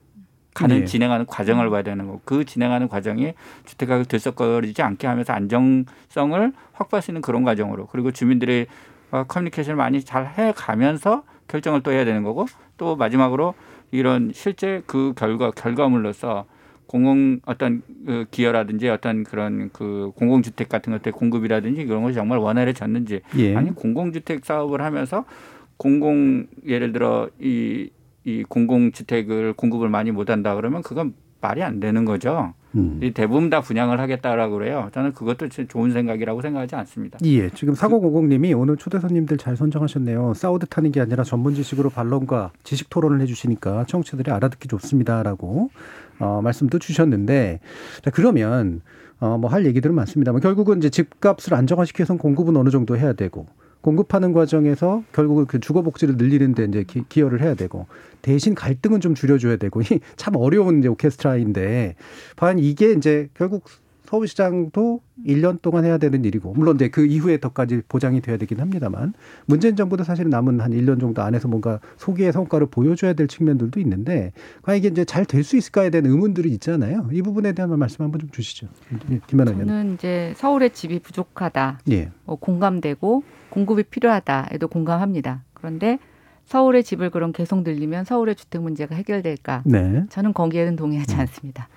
S9: 가는
S2: 예.
S9: 진행하는 과정을 봐야 되는 거고 그 진행하는 과정이 주택가격 들썩거리지 않게 하면서 안정성을 확보할 수 있는 그런 과정으로 그리고 주민들의 어, 커뮤니케이션을 많이 잘 해가면서 결정을 또 해야 되는 거고 또 마지막으로 이런 실제 그 결과 결과물로서 공공 어떤 그 기여라든지 어떤 그런 그 공공주택 같은 것들 공급이라든지 그런 것이 정말 원활해졌는지
S2: 예.
S9: 아니 공공주택 사업을 하면서 공공 예를 들어 이, 이 공공주택을 공급을 많이 못한다 그러면 그건 말이 안 되는 거죠.
S2: 음.
S9: 이 대부분 다 분양을 하겠다라고 그래요. 저는 그것도 좋은 생각이라고 생각하지 않습니다.
S2: 예, 지금 사고공공님이 오늘 초대 손님들 잘 선정하셨네요. 싸우듯 하는 게 아니라 전문 지식으로 반론과 지식 토론을 해주시니까 청취자들이 알아듣기 좋습니다라고 어, 말씀도 주셨는데 자 그러면 어, 뭐 할 얘기들은 많습니다만 결국은 이제 집값을 안정화시키기 위해서는 공급은 어느 정도 해야 되고 공급하는 과정에서 결국은 그 주거 복지를 늘리는데 이제 기, 기여를 해야 되고 대신 갈등은 좀 줄여줘야 되고 이 참 어려운 이제 오케스트라인데 과연 이게 이제 결국 서울시장도 1년 동안 해야 되는 일이고 물론 이제 그 이후에 더까지 보장이 돼야 되긴 합니다만 문재인 정부도 사실 남은 한 1년 정도 안에서 뭔가 소기의 성과를 보여줘야 될 측면들도 있는데 과연 이게 이제 잘 될 수 있을까에 대한 의문들이 있잖아요. 이 부분에 대한 말씀 한번 좀 주시죠. 예, 김연아 의원.
S8: 저는 이제 서울의 집이 부족하다.
S2: 예.
S8: 뭐 공감되고 공급이 필요하다에도 공감합니다. 그런데 서울의 집을 그럼 계속 늘리면 서울의 주택 문제가 해결될까?
S2: 네.
S8: 저는 거기에는 동의하지 않습니다.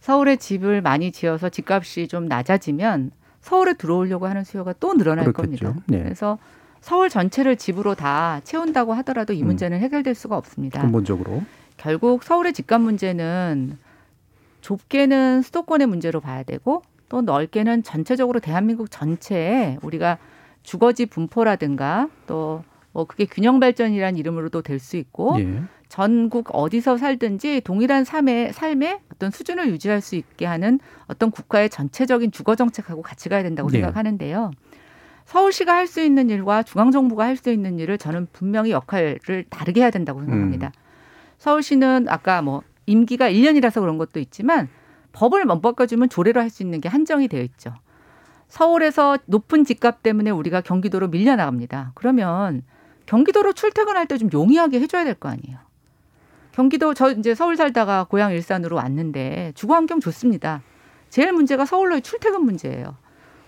S8: 서울에 집을 많이 지어서 집값이 좀 낮아지면 서울에 들어오려고 하는 수요가 또 늘어날
S2: 그렇겠죠.
S8: 겁니다.
S2: 네.
S8: 그래서 서울 전체를 집으로 다 채운다고 하더라도 이
S2: 음.
S8: 문제는 해결될 수가 없습니다.
S2: 근본적으로.
S8: 결국 서울의 집값 문제는 좁게는 수도권의 문제로 봐야 되고 또 넓게는 전체적으로 대한민국 전체에 우리가 주거지 분포라든가 또 뭐 그게 균형 발전이라는 이름으로도 될 수 있고
S2: 예.
S8: 전국 어디서 살든지 동일한 삶의 삶의 어떤 수준을 유지할 수 있게 하는 어떤 국가의 전체적인 주거 정책하고 같이 가야 된다고
S2: 네.
S8: 생각하는데요. 서울시가 할 수 있는 일과 중앙 정부가 할 수 있는 일을 저는 분명히 역할을 다르게 해야 된다고 생각합니다. 서울시는 아까 뭐 임기가 1년이라서 그런 것도 있지만 법을 못 바꿔주면 조례로 할 수 있는 게 한정이 되어 있죠. 서울에서 높은 집값 때문에 우리가 경기도로 밀려나갑니다. 그러면 경기도로 출퇴근할 때 좀 용이하게 해줘야 될 거 아니에요. 경기도 저 이제 서울 살다가 고향 일산으로 왔는데 주거 환경 좋습니다. 제일 문제가 서울로의 출퇴근 문제예요.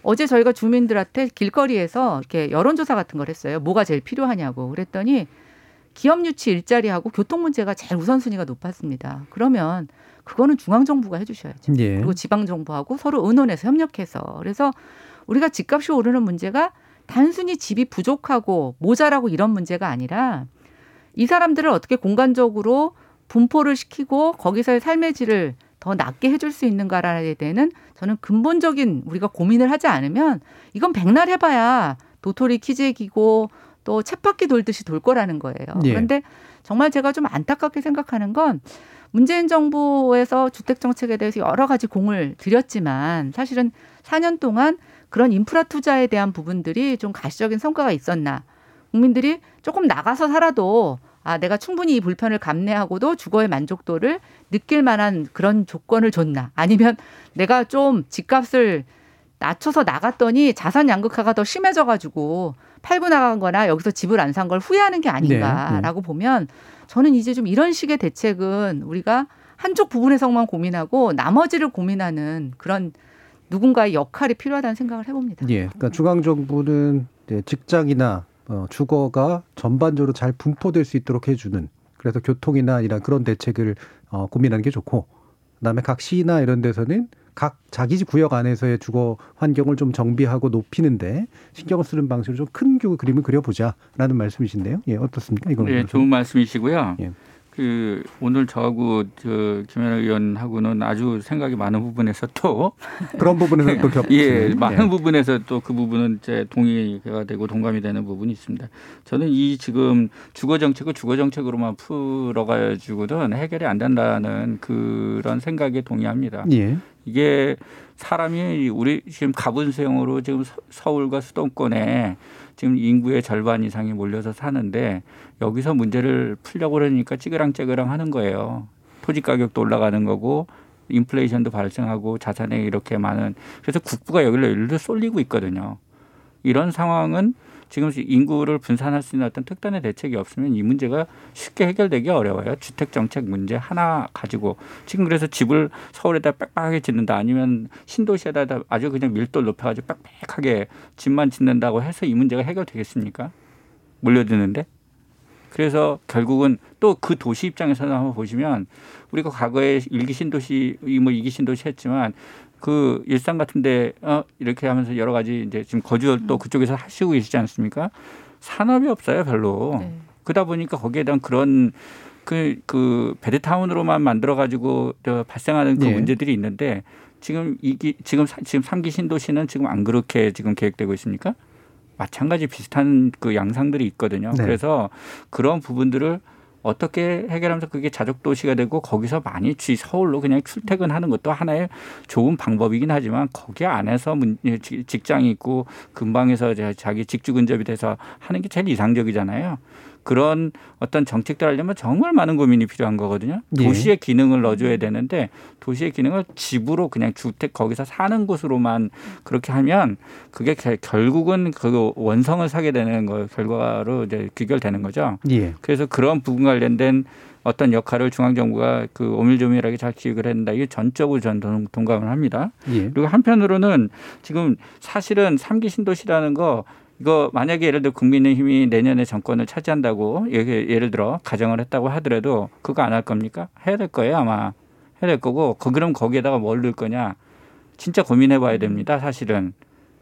S8: 어제 저희가 주민들한테 길거리에서 이렇게 여론조사 같은 걸 했어요. 뭐가 제일 필요하냐고. 그랬더니 기업 유치 일자리하고 교통 문제가 제일 우선순위가 높았습니다. 그러면 그거는 중앙 정부가 해주셔야죠.
S2: 예.
S8: 그리고 지방 정부하고 서로 의논해서 협력해서. 그래서 우리가 집값이 오르는 문제가 단순히 집이 부족하고 모자라고 이런 문제가 아니라 이 사람들을 어떻게 공간적으로 분포를 시키고 거기서의 삶의 질을 더 낮게 해줄 수 있는가라에 대해는 저는 근본적인 우리가 고민을 하지 않으면 이건 백날 해봐야 도토리 키재기고 또 쳇바퀴 돌듯이 돌 거라는 거예요.
S2: 예.
S8: 그런데 정말 제가 좀 안타깝게 생각하는 건 문재인 정부에서 주택 정책에 대해서 여러 가지 공을 들였지만 사실은 4년 동안 그런 인프라 투자에 대한 부분들이 좀 가시적인 성과가 있었나. 국민들이 조금 나가서 살아도 아, 내가 충분히 이 불편을 감내하고도 주거의 만족도를 느낄 만한 그런 조건을 줬나. 아니면 내가 좀 집값을 낮춰서 나갔더니 자산 양극화가 더 심해져 가지고 팔고 나간 거나 여기서 집을 안 산 걸 후회하는 게 아닌가라고 보면 저는 이제 좀 이런 식의 대책은 우리가 한쪽 부분에서만 고민하고 나머지를 고민하는 그런 누군가의 역할이 필요하다는 생각을 해봅니다.
S2: 예. 그러니까 중앙 정부는 직장이나 어, 주거가 전반적으로 잘 분포될 수 있도록 해주는 그래서 교통이나 이런 그런 대책을 어, 고민하는 게 좋고 그다음에 각 시나 이런 데서는 각 자기 구역 안에서의 주거 환경을 좀 정비하고 높이는데 신경을 쓰는 방식으로 좀 큰 그림을 그려보자라는 말씀이신데요. 예, 어떻습니까? 이건
S9: 네, 좋은 말씀이시고요.
S2: 예.
S9: 그 오늘 저하고 저 김현아 의원하고는 아주 생각이 많은 부분에서 또
S2: 그런 부분에서 또 겹치는
S9: 예, 많은
S2: 예.
S9: 부분에서 또 그 부분은 이제 동의가 되고 동감이 되는 부분이 있습니다. 저는 이 지금 주거 정책을 주거 정책으로만 풀어가지고는 해결이 안 된다는 그런 생각에 동의합니다.
S2: 예.
S9: 이게 사람이 우리 지금 가분수형으로 지금 서- 서울과 수도권에 지금 인구의 절반 이상이 몰려서 사는데 여기서 문제를 풀려고 그러니까 찌그랑찌그랑 하는 거예요. 토지 가격도 올라가는 거고 인플레이션도 발생하고 자산에 이렇게 많은 그래서 국부가 여기를 일로 쏠리고 있거든요. 이런 상황은 지금 인구를 분산할 수 있는 어떤 특단의 대책이 없으면 이 문제가 쉽게 해결되기 어려워요. 주택 정책 문제 하나 가지고 지금 그래서 집을 서울에다 빽빽하게 짓는다 아니면 신도시에다 아주 그냥 밀도를 높여가지고 빽빽하게 집만 짓는다고 해서 이 문제가 해결되겠습니까? 몰려드는데. 그래서 결국은 또 그 도시 입장에서는 한번 보시면 우리가 과거에 일기 신도시 뭐 이기 신도시 했지만 그 일산 같은데 어 이렇게 하면서 여러 가지 이제 지금 거주를 또 그쪽에서 하시고 계시지 않습니까? 산업이 없어요 별로.
S8: 네.
S9: 그러다 보니까 거기에 대한 그런 그, 그 베드타운으로만 만들어 가지고 발생하는 그
S2: 예.
S9: 문제들이 있는데 지금 이기 지금 사- 지금 삼기 신도시는 지금 안 그렇게 지금 계획되고 있습니까? 마찬가지 비슷한 그 양상들이 있거든요.
S2: 네.
S9: 그래서 그런 부분들을 어떻게 해결하면서 그게 자족 도시가 되고 거기서 많이 지 서울로 그냥 출퇴근하는 것도 하나의 좋은 방법이긴 하지만 거기 안에서 문- 예, 지- 직장이 있고 근방에서 자기 직주 근접이 돼서 하는 게 제일 이상적이잖아요. 그런 어떤 정책들 하려면 정말 많은 고민이 필요한 거거든요.
S2: 예.
S9: 도시의 기능을 넣어줘야 되는데 도시의 기능을 집으로 그냥 주택 거기서 사는 곳으로만 그렇게 하면 그게 겨- 결국은 그 원성을 사게 되는 거 결과로 이제 귀결되는 거죠.
S2: 예.
S9: 그래서 그런 부분 관련된 어떤 역할을 중앙 정부가 그 오밀조밀하게 잘 기획을 했다. 이게 전적으로 전 동- 동감을 합니다.
S2: 예.
S9: 그리고 한편으로는 지금 사실은 삼기 신도시라는 거 이거 만약에 예를 들어 국민의힘이 내년에 정권을 차지한다고 예를 들어 가정을 했다고 하더라도 그거 안 할 겁니까? 해야 될 거예요 아마 해야 될 거고 그 그럼 거기에다가 뭘 넣을 거냐 진짜 고민해봐야 됩니다 사실은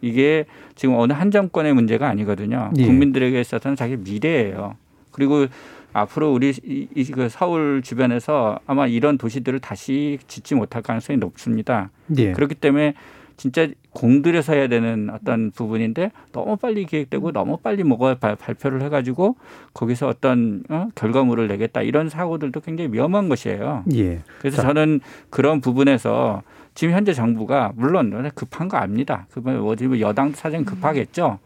S9: 이게 지금 어느 한 정권의 문제가 아니거든요
S2: 예.
S9: 국민들에게 있어서는 자기 미래예요 그리고 앞으로 우리 이, 이, 그 서울 주변에서 아마 이런 도시들을 다시 짓지 못할 가능성이 높습니다.
S2: 예.
S9: 그렇기 때문에 진짜 공들여서 해야 되는 어떤 부분인데 너무 빨리 기획되고 너무 빨리 뭐가 발- 발표를 해가지고 거기서 어떤 어? 결과물을 내겠다 이런 사고들도 굉장히 위험한 것이에요.
S2: 예.
S9: 그래서
S2: 자.
S9: 저는 그런 부분에서 지금 현재 정부가 물론 급한 거 압니다. 그뭐 여당 사정 급하겠죠.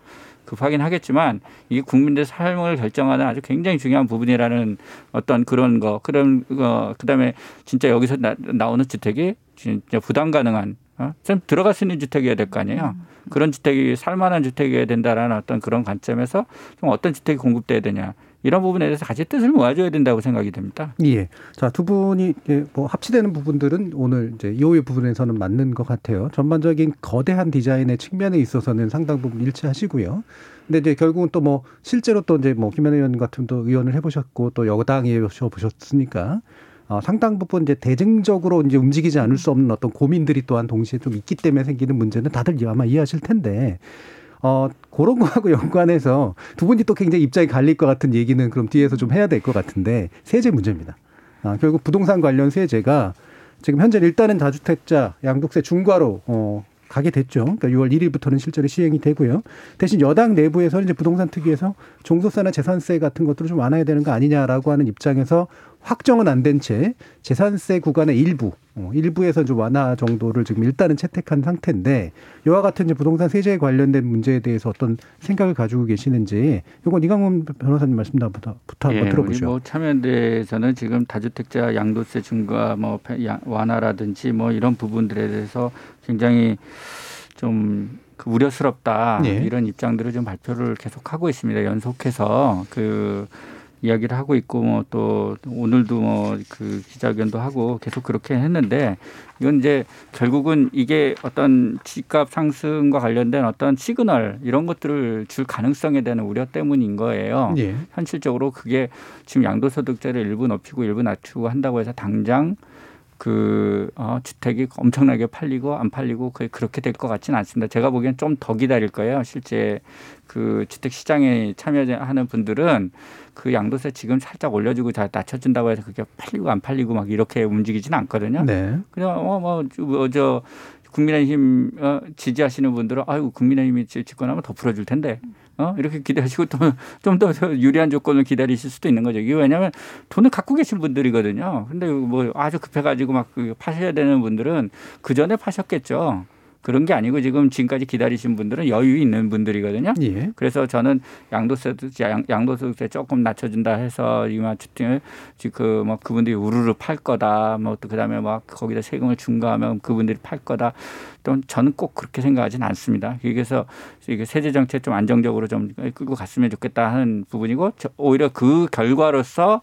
S9: 급하긴 하겠지만 이게 국민들 삶을 결정하는 아주 굉장히 중요한 부분이라는 어떤 그런 거 그런 거 그다음에 진짜 여기서 나, 나오는 주택이 진짜 부담 가능한 어? 좀 들어갈 수 있는 주택이어야 될 거 아니에요. 그런 주택이 살만한 주택이어야 된다라는 어떤 그런 관점에서 좀 어떤 주택이 공급돼야 되냐 이런 부분에 대해서 같이 뜻을 모아줘야 된다고 생각이 됩니다.
S2: 예. 자, 두 분이 이제 뭐 합치되는 부분들은 오늘 이제 이호의 부분에서는 맞는 것 같아요. 전반적인 거대한 디자인의 측면에 있어서는 상당 부분 일치하시고요. 근데 이제 결국은 또 뭐 실제로 또 이제 뭐 김현 의원 같은 또 의원을 해보셨고 또 여당에 보셨으니까 어, 상당 부분 이제 대증적으로 이제 움직이지 않을 수 없는 어떤 고민들이 또한 동시에 좀 있기 때문에 생기는 문제는 다들 아마 이해하실 텐데 어, 그런 거하고 연관해서 두 분이 또 굉장히 입장이 갈릴 것 같은 얘기는 그럼 뒤에서 좀 해야 될 것 같은데 세제 문제입니다. 아, 결국 부동산 관련 세제가 지금 현재 일단은 다주택자 양도세 중과로 어, 가게 됐죠. 그러니까 6월 1일부터는 실제로 시행이 되고요. 대신 여당 내부에서는 이제 부동산 특위에서 종소세나 재산세 같은 것들을 좀 완화해야 되는 거 아니냐라고 하는 입장에서 확정은 안 된 채 재산세 구간의 일부, 어, 일부에서 좀 완화 정도를 지금 일단은 채택한 상태인데 이와 같은 이제 부동산 세제에 관련된 문제에 대해서 어떤 생각을 가지고 계시는지 이건 이강훈 변호사님 말씀 부터 한번
S9: 예,
S2: 들어보죠.
S9: 뭐 참여연대에서는 지금 다주택자 양도세 중과 뭐 야- 완화라든지 뭐 이런 부분들에 대해서 굉장히 좀그 우려스럽다
S2: 예.
S9: 이런 입장들을 좀 발표를 계속하고 있습니다. 연속해서 그 이야기를 하고 있고 뭐 또 오늘도 뭐 그 기자회견도 하고 계속 그렇게 했는데 이건 이제 결국은 이게 어떤 집값 상승과 관련된 어떤 시그널 이런 것들을 줄 가능성에 대한 우려 때문인 거예요.
S2: 예.
S9: 현실적으로 그게 지금 양도소득세를 일부 높이고 일부 낮추고 한다고 해서 당장 그 어, 주택이 엄청나게 팔리고 안 팔리고 거의 그렇게 될 것 같지는 않습니다. 제가 보기엔 좀 더 기다릴 거예요. 실제 그 주택 시장에 참여하는 분들은 그 양도세 지금 살짝 올려주고 다 낮춰준다고 해서 그게 팔리고 안 팔리고 막 이렇게 움직이지는 않거든요.
S2: 네.
S9: 그냥 어뭐저 국민의힘 어, 지지하시는 분들은 아유 국민의힘이 집권하면 더 풀어줄 텐데 어 이렇게 기대하시고 또좀더 유리한 조건을 기다리실 수도 있는 거죠. 이게 왜냐하면 돈을 갖고 계신 분들이거든요. 근데 뭐 아주 급해가지고 막그 파셔야 되는 분들은 그 전에 파셨겠죠. 그런 게 아니고 지금 지금까지 기다리신 분들은 여유 있는 분들이거든요.
S2: 예.
S9: 그래서 저는 양도세도 양, 도소득세 조금 낮춰준다 해서 이마 주택을 지금 뭐 그분들이 우르르 팔 거다. 뭐 또 그다음에 막 거기다 세금을 중과하면 그분들이 팔 거다. 또 저는 꼭 그렇게 생각하지는 않습니다. 그래서 이게 세제 정책 좀 안정적으로 좀 끌고 갔으면 좋겠다 하는 부분이고 오히려 그 결과로서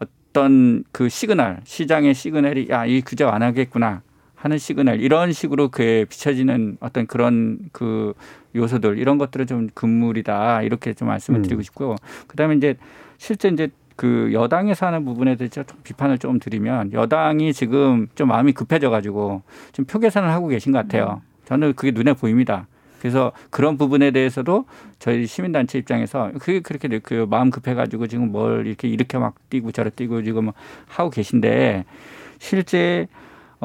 S9: 어떤 그 시그널 시장의 시그널이 야 이 규제 완화하겠구나. 하는 시그널 이런 식으로 그에 비춰지는 어떤 그런 그 요소들 이런 것들은 좀 금물이다 이렇게 좀 말씀을 음. 드리고 싶고요. 그다음에 이제 실제 이제 그 여당에서 하는 부분에 대해서 좀 비판을 좀 드리면 여당이 지금 좀 마음이 급해져 가지고 좀 표 계산을 하고 계신 것 같아요. 저는 그게 눈에 보입니다. 그래서 그런 부분에 대해서도 저희 시민단체 입장에서 그게 그렇게 그 마음 급해가지고 지금 뭘 이렇게 이렇게 막 뛰고 저렇게 뛰고 지금 하고 계신데 실제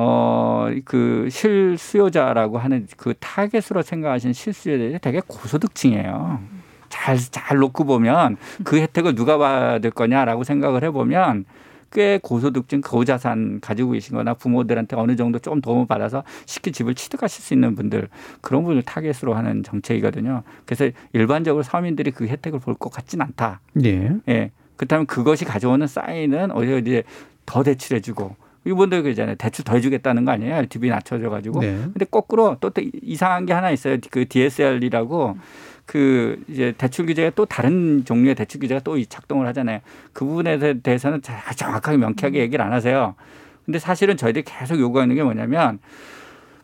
S9: 어, 그 실수요자라고 하는 그 타겟으로 생각하시는 실수요자들이 되게 고소득층이에요. 잘, 잘 놓고 보면 그 혜택을 누가 받을 거냐라고 생각을 해보면 꽤 고소득층 고자산 가지고 계신 거나 부모들한테 어느 정도 좀 도움을 받아서 쉽게 집을 취득하실 수 있는 분들 그런 분을 타겟으로 하는 정책이거든요. 그래서 일반적으로 서민들이 그 혜택을 볼 것 같진 않다.
S2: 예.
S9: 예. 그렇다면 그것이 가져오는 사인은 오히려 이제 더 대출해주고 이분들 그잖아요. 대출 더 해주겠다는 거 아니에요? LTV 낮춰줘가지고. 네. 근데 거꾸로 또, 또 이상한 게 하나 있어요. 그 DSR이라고 그 이제 대출 규제가 또 다른 종류의 대출 규제가 또 작동을 하잖아요. 그 부분에 대해서는 정확하게 명쾌하게 얘기를 안 하세요. 근데 사실은 저희들이 계속 요구하는 게 뭐냐면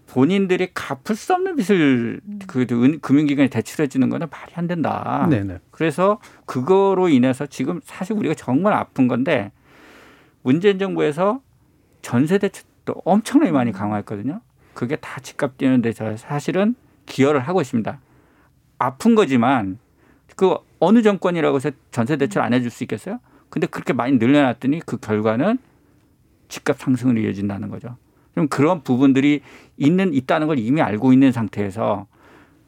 S9: 본인들이 갚을 수 없는 빚을 그 금융기관에 대출해 주는 거는 말이 안 된다. 네네. 그래서 그거로 인해서 지금 사실 우리가 정말 아픈 건데 문재인 정부에서 전세 대출도 엄청나게 많이 강화했거든요. 그게 다 집값 뛰는데 저 사실은 기여를 하고 있습니다. 아픈 거지만 그 어느 정권이라고 해서 전세 대출 안 해줄 수 있겠어요? 근데 그렇게 많이 늘려놨더니 그 결과는 집값 상승으로 이어진다는 거죠. 그럼 그런 부분들이 있는 있다는 걸 이미 알고 있는 상태에서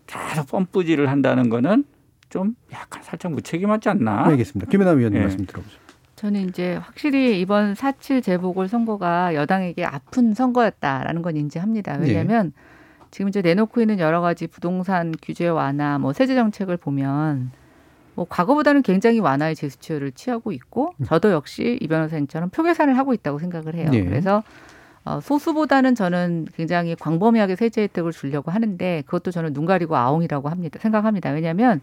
S9: 계속 펌프질을 한다는 거는 좀 약간 살짝 무책임하지 않나?
S2: 알겠습니다. 김연아 위원님 네. 말씀 들어보죠.
S8: 저는 이제 확실히 이번 4.7 재보궐 선거가 여당에게 아픈 선거였다라는 건 인지합니다. 왜냐하면 네. 지금 이제 내놓고 있는 여러 가지 부동산 규제 완화, 뭐 세제 정책을 보면 뭐 과거보다는 굉장히 완화의 제스처를 취하고 있고 저도 역시 이 변호사님처럼 표 계산을 하고 있다고 생각을 해요. 네. 그래서 어, 소수보다는 저는 굉장히 광범위하게 세제 혜택을 주려고 하는데 그것도 저는 눈 가리고 아웅이라고 합니다. 생각합니다. 왜냐하면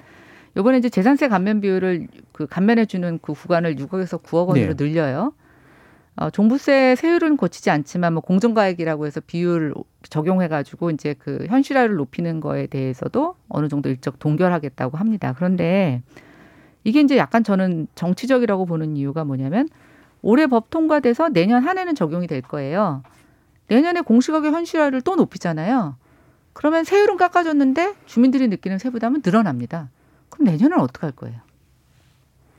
S8: 요번에 이제 재산세 감면 비율을 그 감면해 주는 그 구간을 6억에서 9억 원으로 네. 늘려요. 어, 종부세 세율은 고치지 않지만 뭐 공정가액이라고 해서 비율 적용해 가지고 이제 그 현실화를 높이는 거에 대해서도 어느 정도 일적 동결하겠다고 합니다. 그런데 이게 이제 약간 저는 정치적이라고 보는 이유가 뭐냐면 올해 법 통과돼서 내년 한 해는 적용이 될 거예요. 내년에 공시가격 현실화를 또 높이잖아요. 그러면 세율은 깎아줬는데 주민들이 느끼는 세부담은 늘어납니다. 그럼 내년은 어떻게 할 거예요?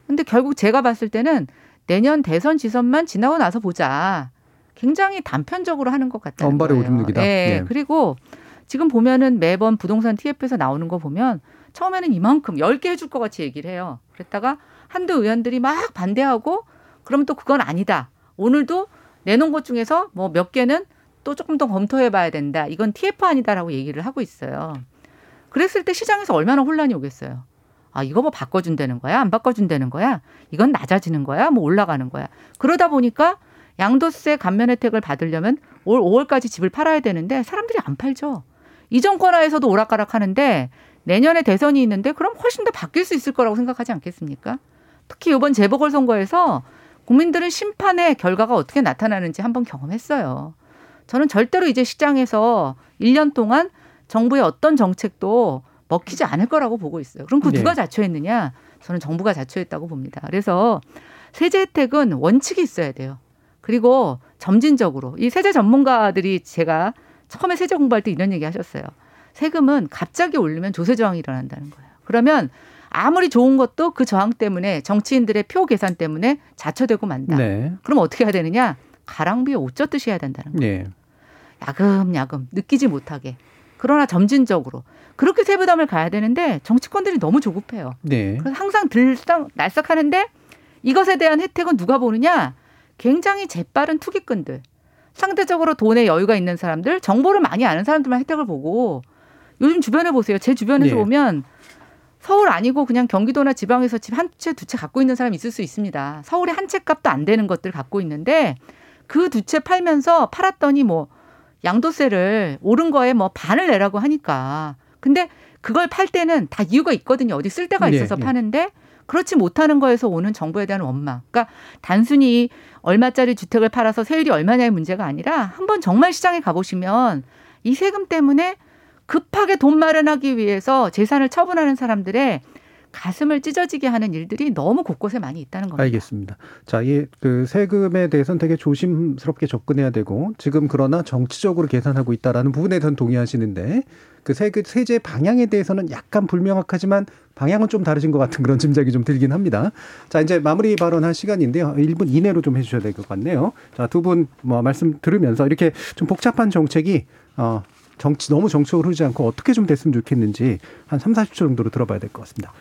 S8: 근데 결국 제가 봤을 때는 내년 대선 지선만 지나고 나서 보자. 굉장히 단편적으로 하는 것 같다는
S2: 언발의 오줌 누기다.
S8: 네. 네. 그리고 지금 보면은 매번 부동산 TF에서 나오는 거 보면 처음에는 이만큼 10개 해줄 것 같이 얘기를 해요. 그랬다가 한두 의원들이 막 반대하고 그러면 또 그건 아니다. 오늘도 내놓은 것 중에서 뭐 몇 개는 또 조금 더 검토해 봐야 된다. 이건 TF 아니다라고 얘기를 하고 있어요. 그랬을 때 시장에서 얼마나 혼란이 오겠어요. 아, 이거 뭐 바꿔준다는 거야? 안 바꿔준다는 거야? 이건 낮아지는 거야? 뭐 올라가는 거야? 그러다 보니까 양도세 감면 혜택을 받으려면 올 5월까지 집을 팔아야 되는데 사람들이 안 팔죠. 이전 권화에서도 오락가락 하는데 내년에 대선이 있는데 그럼 훨씬 더 바뀔 수 있을 거라고 생각하지 않겠습니까? 특히 이번 재보궐선거에서 국민들은 심판의 결과가 어떻게 나타나는지 한번 경험했어요. 저는 절대로 이제 시장에서 1년 동안 정부의 어떤 정책도 먹히지 않을 거라고 보고 있어요. 그럼 그 누가 네. 자초했느냐? 저는 정부가 자초했다고 봅니다. 그래서 세제 혜택은 원칙이 있어야 돼요. 그리고 점진적으로 이 세제 전문가들이 제가 처음에 세제 공부할 때 이런 얘기 하셨어요. 세금은 갑자기 올리면 조세 저항이 일어난다는 거예요. 그러면 아무리 좋은 것도 그 저항 때문에 정치인들의 표 계산 때문에 자처되고 만다.
S2: 네.
S8: 그럼 어떻게 해야 되느냐? 가랑비에 옷 젖듯이 해야 된다는 거예요.
S2: 예.
S8: 야금야금 느끼지 못하게. 그러나 점진적으로 그렇게 세부담을 가야 되는데 정치권들이 너무 조급해요.
S2: 네.
S8: 그래서 항상 들썩 날썩하는데 이것에 대한 혜택은 누가 보느냐? 굉장히 재빠른 투기꾼들. 상대적으로 돈에 여유가 있는 사람들, 정보를 많이 아는 사람들만 혜택을 보고 요즘 주변에 보세요. 제 주변에서
S2: 예.
S8: 보면 서울 아니고 그냥 경기도나 지방에서 집 한 채 두 채 갖고 있는 사람이 있을 수 있습니다. 서울에 한 채 값도 안 되는 것들 갖고 있는데 그 두 채 팔면서 팔았더니 뭐 양도세를 오른 거에 뭐 반을 내라고 하니까. 근데 그걸 팔 때는 다 이유가 있거든요. 어디 쓸 데가
S2: 네,
S8: 있어서
S2: 네.
S8: 파는데 그렇지 못하는 거에서 오는 정부에 대한 원망. 그러니까 단순히 얼마짜리 주택을 팔아서 세율이 얼마냐의 문제가 아니라 한번 정말 시장에 가보시면 이 세금 때문에 급하게 돈 마련하기 위해서 재산을 처분하는 사람들의 가슴을 찢어지게 하는 일들이 너무 곳곳에 많이 있다는 겁니다.
S2: 알겠습니다. 자, 이 그 세금에 대해서는 되게 조심스럽게 접근해야 되고 지금 그러나 정치적으로 계산하고 있다라는 부분에 대해서는 동의하시는데 그 세금 세제 방향에 대해서는 약간 불명확하지만 방향은 좀 다르신 것 같은 그런 짐작이 좀 들긴 합니다. 자, 이제 마무리 발언할 시간인데요. 1분 이내로 좀 해주셔야 될 것 같네요. 자, 두 분 뭐 말씀 들으면서 이렇게 좀 복잡한 정책이 어 정치 너무 정치적으로 흐르지 않고 어떻게 좀 됐으면 좋겠는지 한 3, 40초 정도로 들어봐야 될 것 같습니다.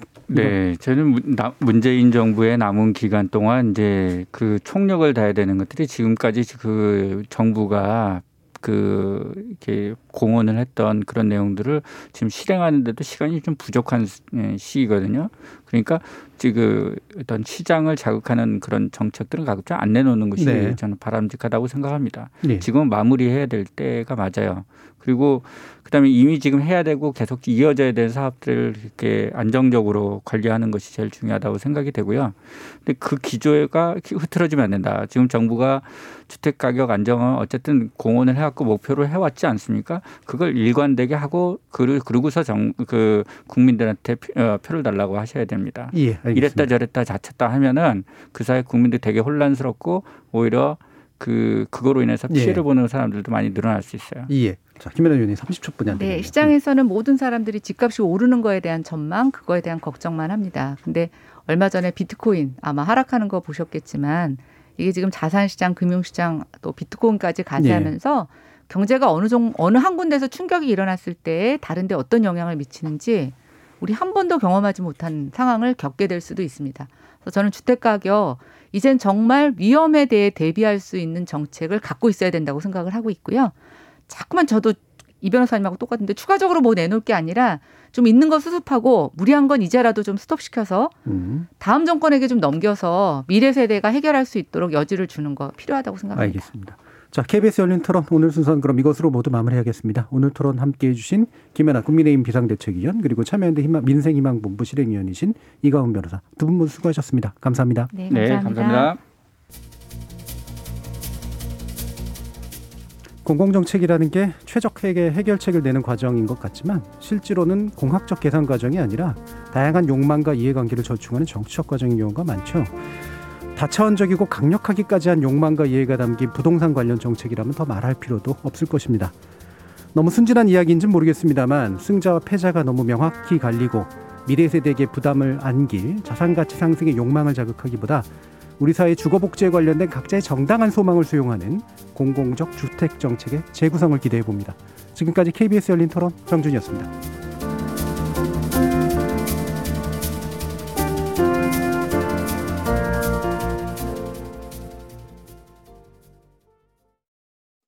S2: 자,
S9: 네, 저는 문- 문재인 정부의 남은 기간 동안 이제 그 총력을 다해야 되는 것들이 지금까지 그 정부가 그 이렇게 공언을 했던 그런 내용들을 지금 실행하는데도 시간이 좀 부족한 시- 예, 시기거든요. 그러니까 지금 어떤 시장을 자극하는 그런 정책들은 가급적 안 내놓는 것이
S2: 네.
S9: 저는 바람직하다고 생각합니다.
S2: 네.
S9: 지금 마무리해야 될 때가 맞아요. 그리고 그다음에 이미 지금 해야 되고 계속 이어져야 될 사업들을 이렇게 안정적으로 관리하는 것이 제일 중요하다고 생각이 되고요. 근데 그 기조가 흐트러지면 안 된다. 지금 정부가 주택 가격 안정은 어쨌든 공언을 해왔고 목표로 해왔지 않습니까? 그걸 일관되게 하고 그러고서 정 그 국민들한테 표- 어, 표를 달라고 하셔야 됩니다.
S2: 예, 알겠습니다.
S9: 이랬다 저랬다 자쳤다 하면은 그 사이 국민들 되게 혼란스럽고 오히려 그 그거로 인해서
S2: 예.
S9: 피해를 보는 사람들도 많이 늘어날 수 있어요.
S2: 예. 자, 김연아 의원님 30초 분이 안 되네요.
S8: 네, 시장에서는 모든 사람들이 집값이 오르는 거에 대한 전망, 그거에 대한 걱정만 합니다. 근데 얼마 전에 비트코인 아마 하락하는 거 보셨겠지만 이게 지금 자산시장, 금융시장 또 비트코인까지 가세하면서 경제가 어느 정 어느 한 군데서 충격이 일어났을 때 다른데 어떤 영향을 미치는지 우리 한 번도 경험하지 못한 상황을 겪게 될 수도 있습니다. 그래서 저는 주택 가격 이젠 정말 위험에 대해 대비할 수 있는 정책을 갖고 있어야 된다고 생각을 하고 있고요. 자꾸만 저도 이 변호사님하고 똑같은데 추가적으로 뭐 내놓을 게 아니라 좀 있는 거 수습하고 무리한 건 이제라도 좀 스톱시켜서
S2: 음,
S8: 다음 정권에게 좀 넘겨서 미래 세대가 해결할 수 있도록 여지를 주는 거 필요하다고 생각합니다.
S2: 알겠습니다. 자, KBS 열린 토론 오늘 순서는 그럼 이것으로 모두 마무리하겠습니다. 오늘 토론 함께해 주신 김연아 국민의힘 비상대책위원 그리고 참여연대 희망, 민생희망본부 실행위원이신 이가훈 변호사 두 분 모두 수고하셨습니다. 감사합니다.
S8: 네,
S9: 네,
S8: 감사합니다.
S9: 감사합니다.
S2: 공공정책이라는 게 최적의 해결책을 내는 과정인 것 같지만 실제로는 공학적 계산 과정이 아니라 다양한 욕망과 이해관계를 절충하는 정치적 과정인 경우가 많죠. 다차원적이고 강력하기까지 한 욕망과 이해가 담긴 부동산 관련 정책이라면 더 말할 필요도 없을 것입니다. 너무 순진한 이야기인지는 모르겠습니다만 승자와 패자가 너무 명확히 갈리고 미래 세대에게 부담을 안길 자산가치 상승의 욕망을 자극하기보다 우리 사회 주거복지에 관련된 각자의 정당한 소망을 수용하는 공공적 주택 정책의 재구성을 기대해 봅니다. 지금까지 KBS 열린 토론 정준이었습니다.